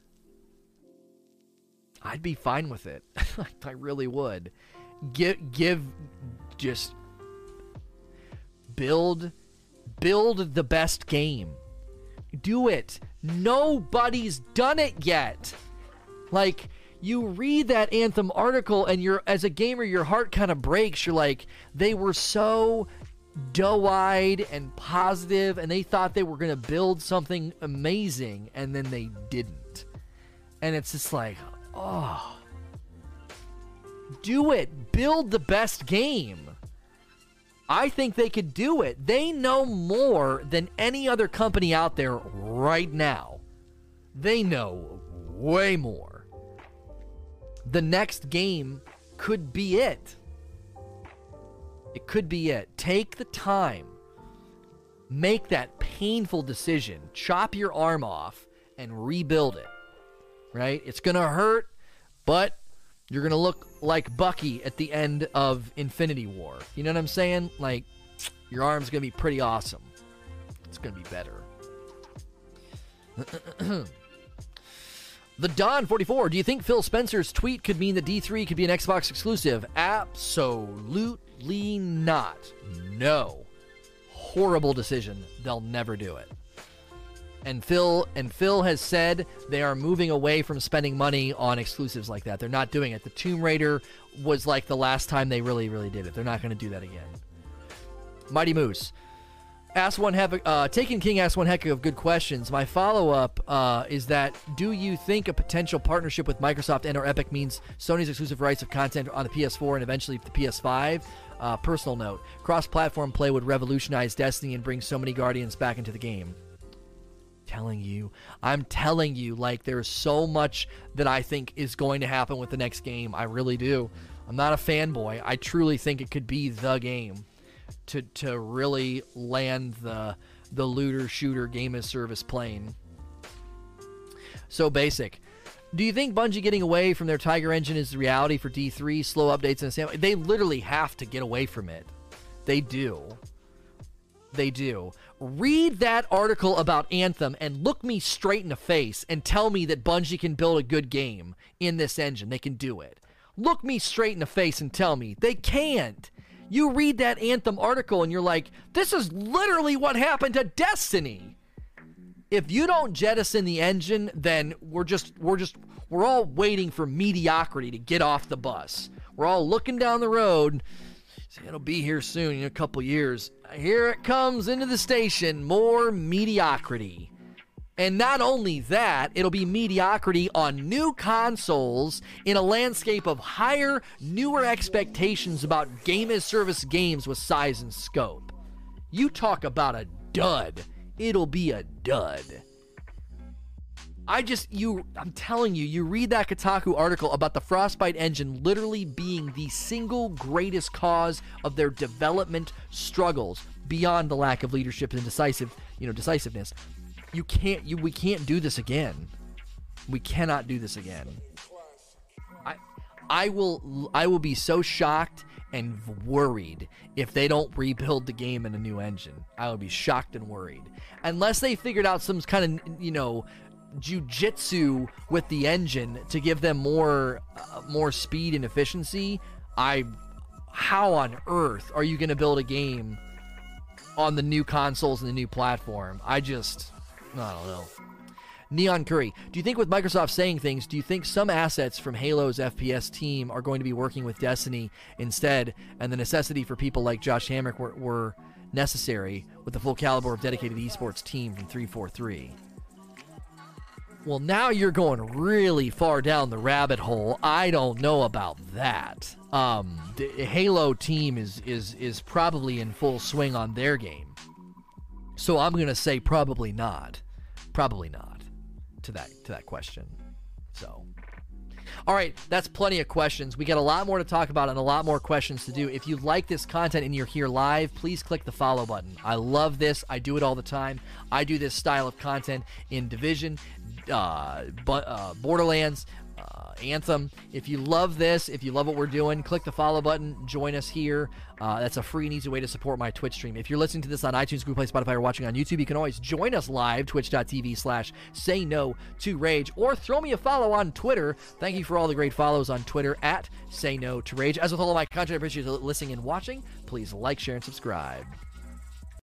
I'd be fine with it. (laughs) I really would. Give give just build build the best game. Do it. Nobody's done it yet. Like you read that Anthem article and you're as a gamer your heart kind of breaks. You're like they were so doe-eyed and positive and they thought they were going to build something amazing and then they didn't. And it's just like, oh. Do it. Build the best game. I think they could do it. They know more than any other company out there right now. They know way more. The next game could be it. It could be it. Take the time. Make that painful decision. Chop your arm off and rebuild it. Right? It's going to hurt, but you're going to look like Bucky at the end of Infinity War. You know what I'm saying? Like, your arm's going to be pretty awesome. It's going to be better. (clears throat) the Don 44. Do you think Phil Spencer's tweet could mean that D3 could be an Xbox exclusive? Absolutely not. No. Horrible decision. They'll never do it and Phil and Phil has said they are moving away from spending money on exclusives like that. They're not doing it. The Tomb Raider was like the last time they really, really did it. They're not going to do that again. Mighty Moose. Ask one heck, uh, Taken King asked one heck of good questions. My follow up uh, is that do you think a potential partnership with Microsoft and or Epic means Sony's exclusive rights of content on the PS4 and eventually the PS5? Uh, personal note: cross platform play would revolutionize Destiny and bring so many Guardians back into the game telling you. I'm telling you, like, there's so much that I think is going to happen with the next game. I really do. I'm not a fanboy. I truly think it could be the game to to really land the the looter shooter game as service plane. So basic. Do you think Bungie getting away from their Tiger engine is the reality for D3? Slow updates and stuff? they literally have to get away from it. They do. They do read that article about Anthem and look me straight in the face and tell me that Bungie can build a good game in this engine. They can do it. Look me straight in the face and tell me they can't. You read that Anthem article and you're like, this is literally what happened to Destiny. If you don't jettison the engine, then we're just we're just we're all waiting for mediocrity to get off the bus. We're all looking down the road. It'll be here soon in a couple years here it comes into the station more mediocrity. And not only that, it'll be mediocrity on new consoles in a landscape of higher, newer expectations about game as service games with size and scope. You talk about a dud, it'll be a dud. I just you I'm telling you, you read that Kotaku article about the Frostbite engine literally being the single greatest cause of their development struggles beyond the lack of leadership and decisive, you know, decisiveness. You can't you we can't do this again. We cannot do this again. I I will I will be so shocked and worried if they don't rebuild the game in a new engine. I would be shocked and worried. Unless they figured out some kind of, you know, jujitsu with the engine to give them more uh, more speed and efficiency, I how on earth are you going to build a game on the new consoles and the new platform? I just I don't know. Neon Curry, do you think with Microsoft saying things, do you think some assets from Halo's FPS team are going to be working with Destiny instead, and the necessity for people like Josh Hamrick were, were necessary with the full caliber of dedicated esports team from 343? Well, now you're going really far down the rabbit hole. I don't know about that. Um, the Halo team is is is probably in full swing on their game. So I'm to say probably not. Probably not to that to that question. All right, that's plenty of questions. We got a lot more to talk about and a lot more questions to do. If you like this content and you're here live, please click the follow button. I love this. I do it all the time. I do this style of content in Division, uh, but, uh, Borderlands, Anthem. If you love this, if you love what we're doing, click the follow button. Join us here. Uh, that's a free and easy way to support my Twitch stream. If you're listening to this on iTunes, Google Play, Spotify, or watching on YouTube, you can always join us live, twitch.tv slash say no to rage, or throw me a follow on Twitter. Thank you for all the great follows on Twitter at say no to rage. As with all of my content, I appreciate you listening and watching. Please like, share, and subscribe.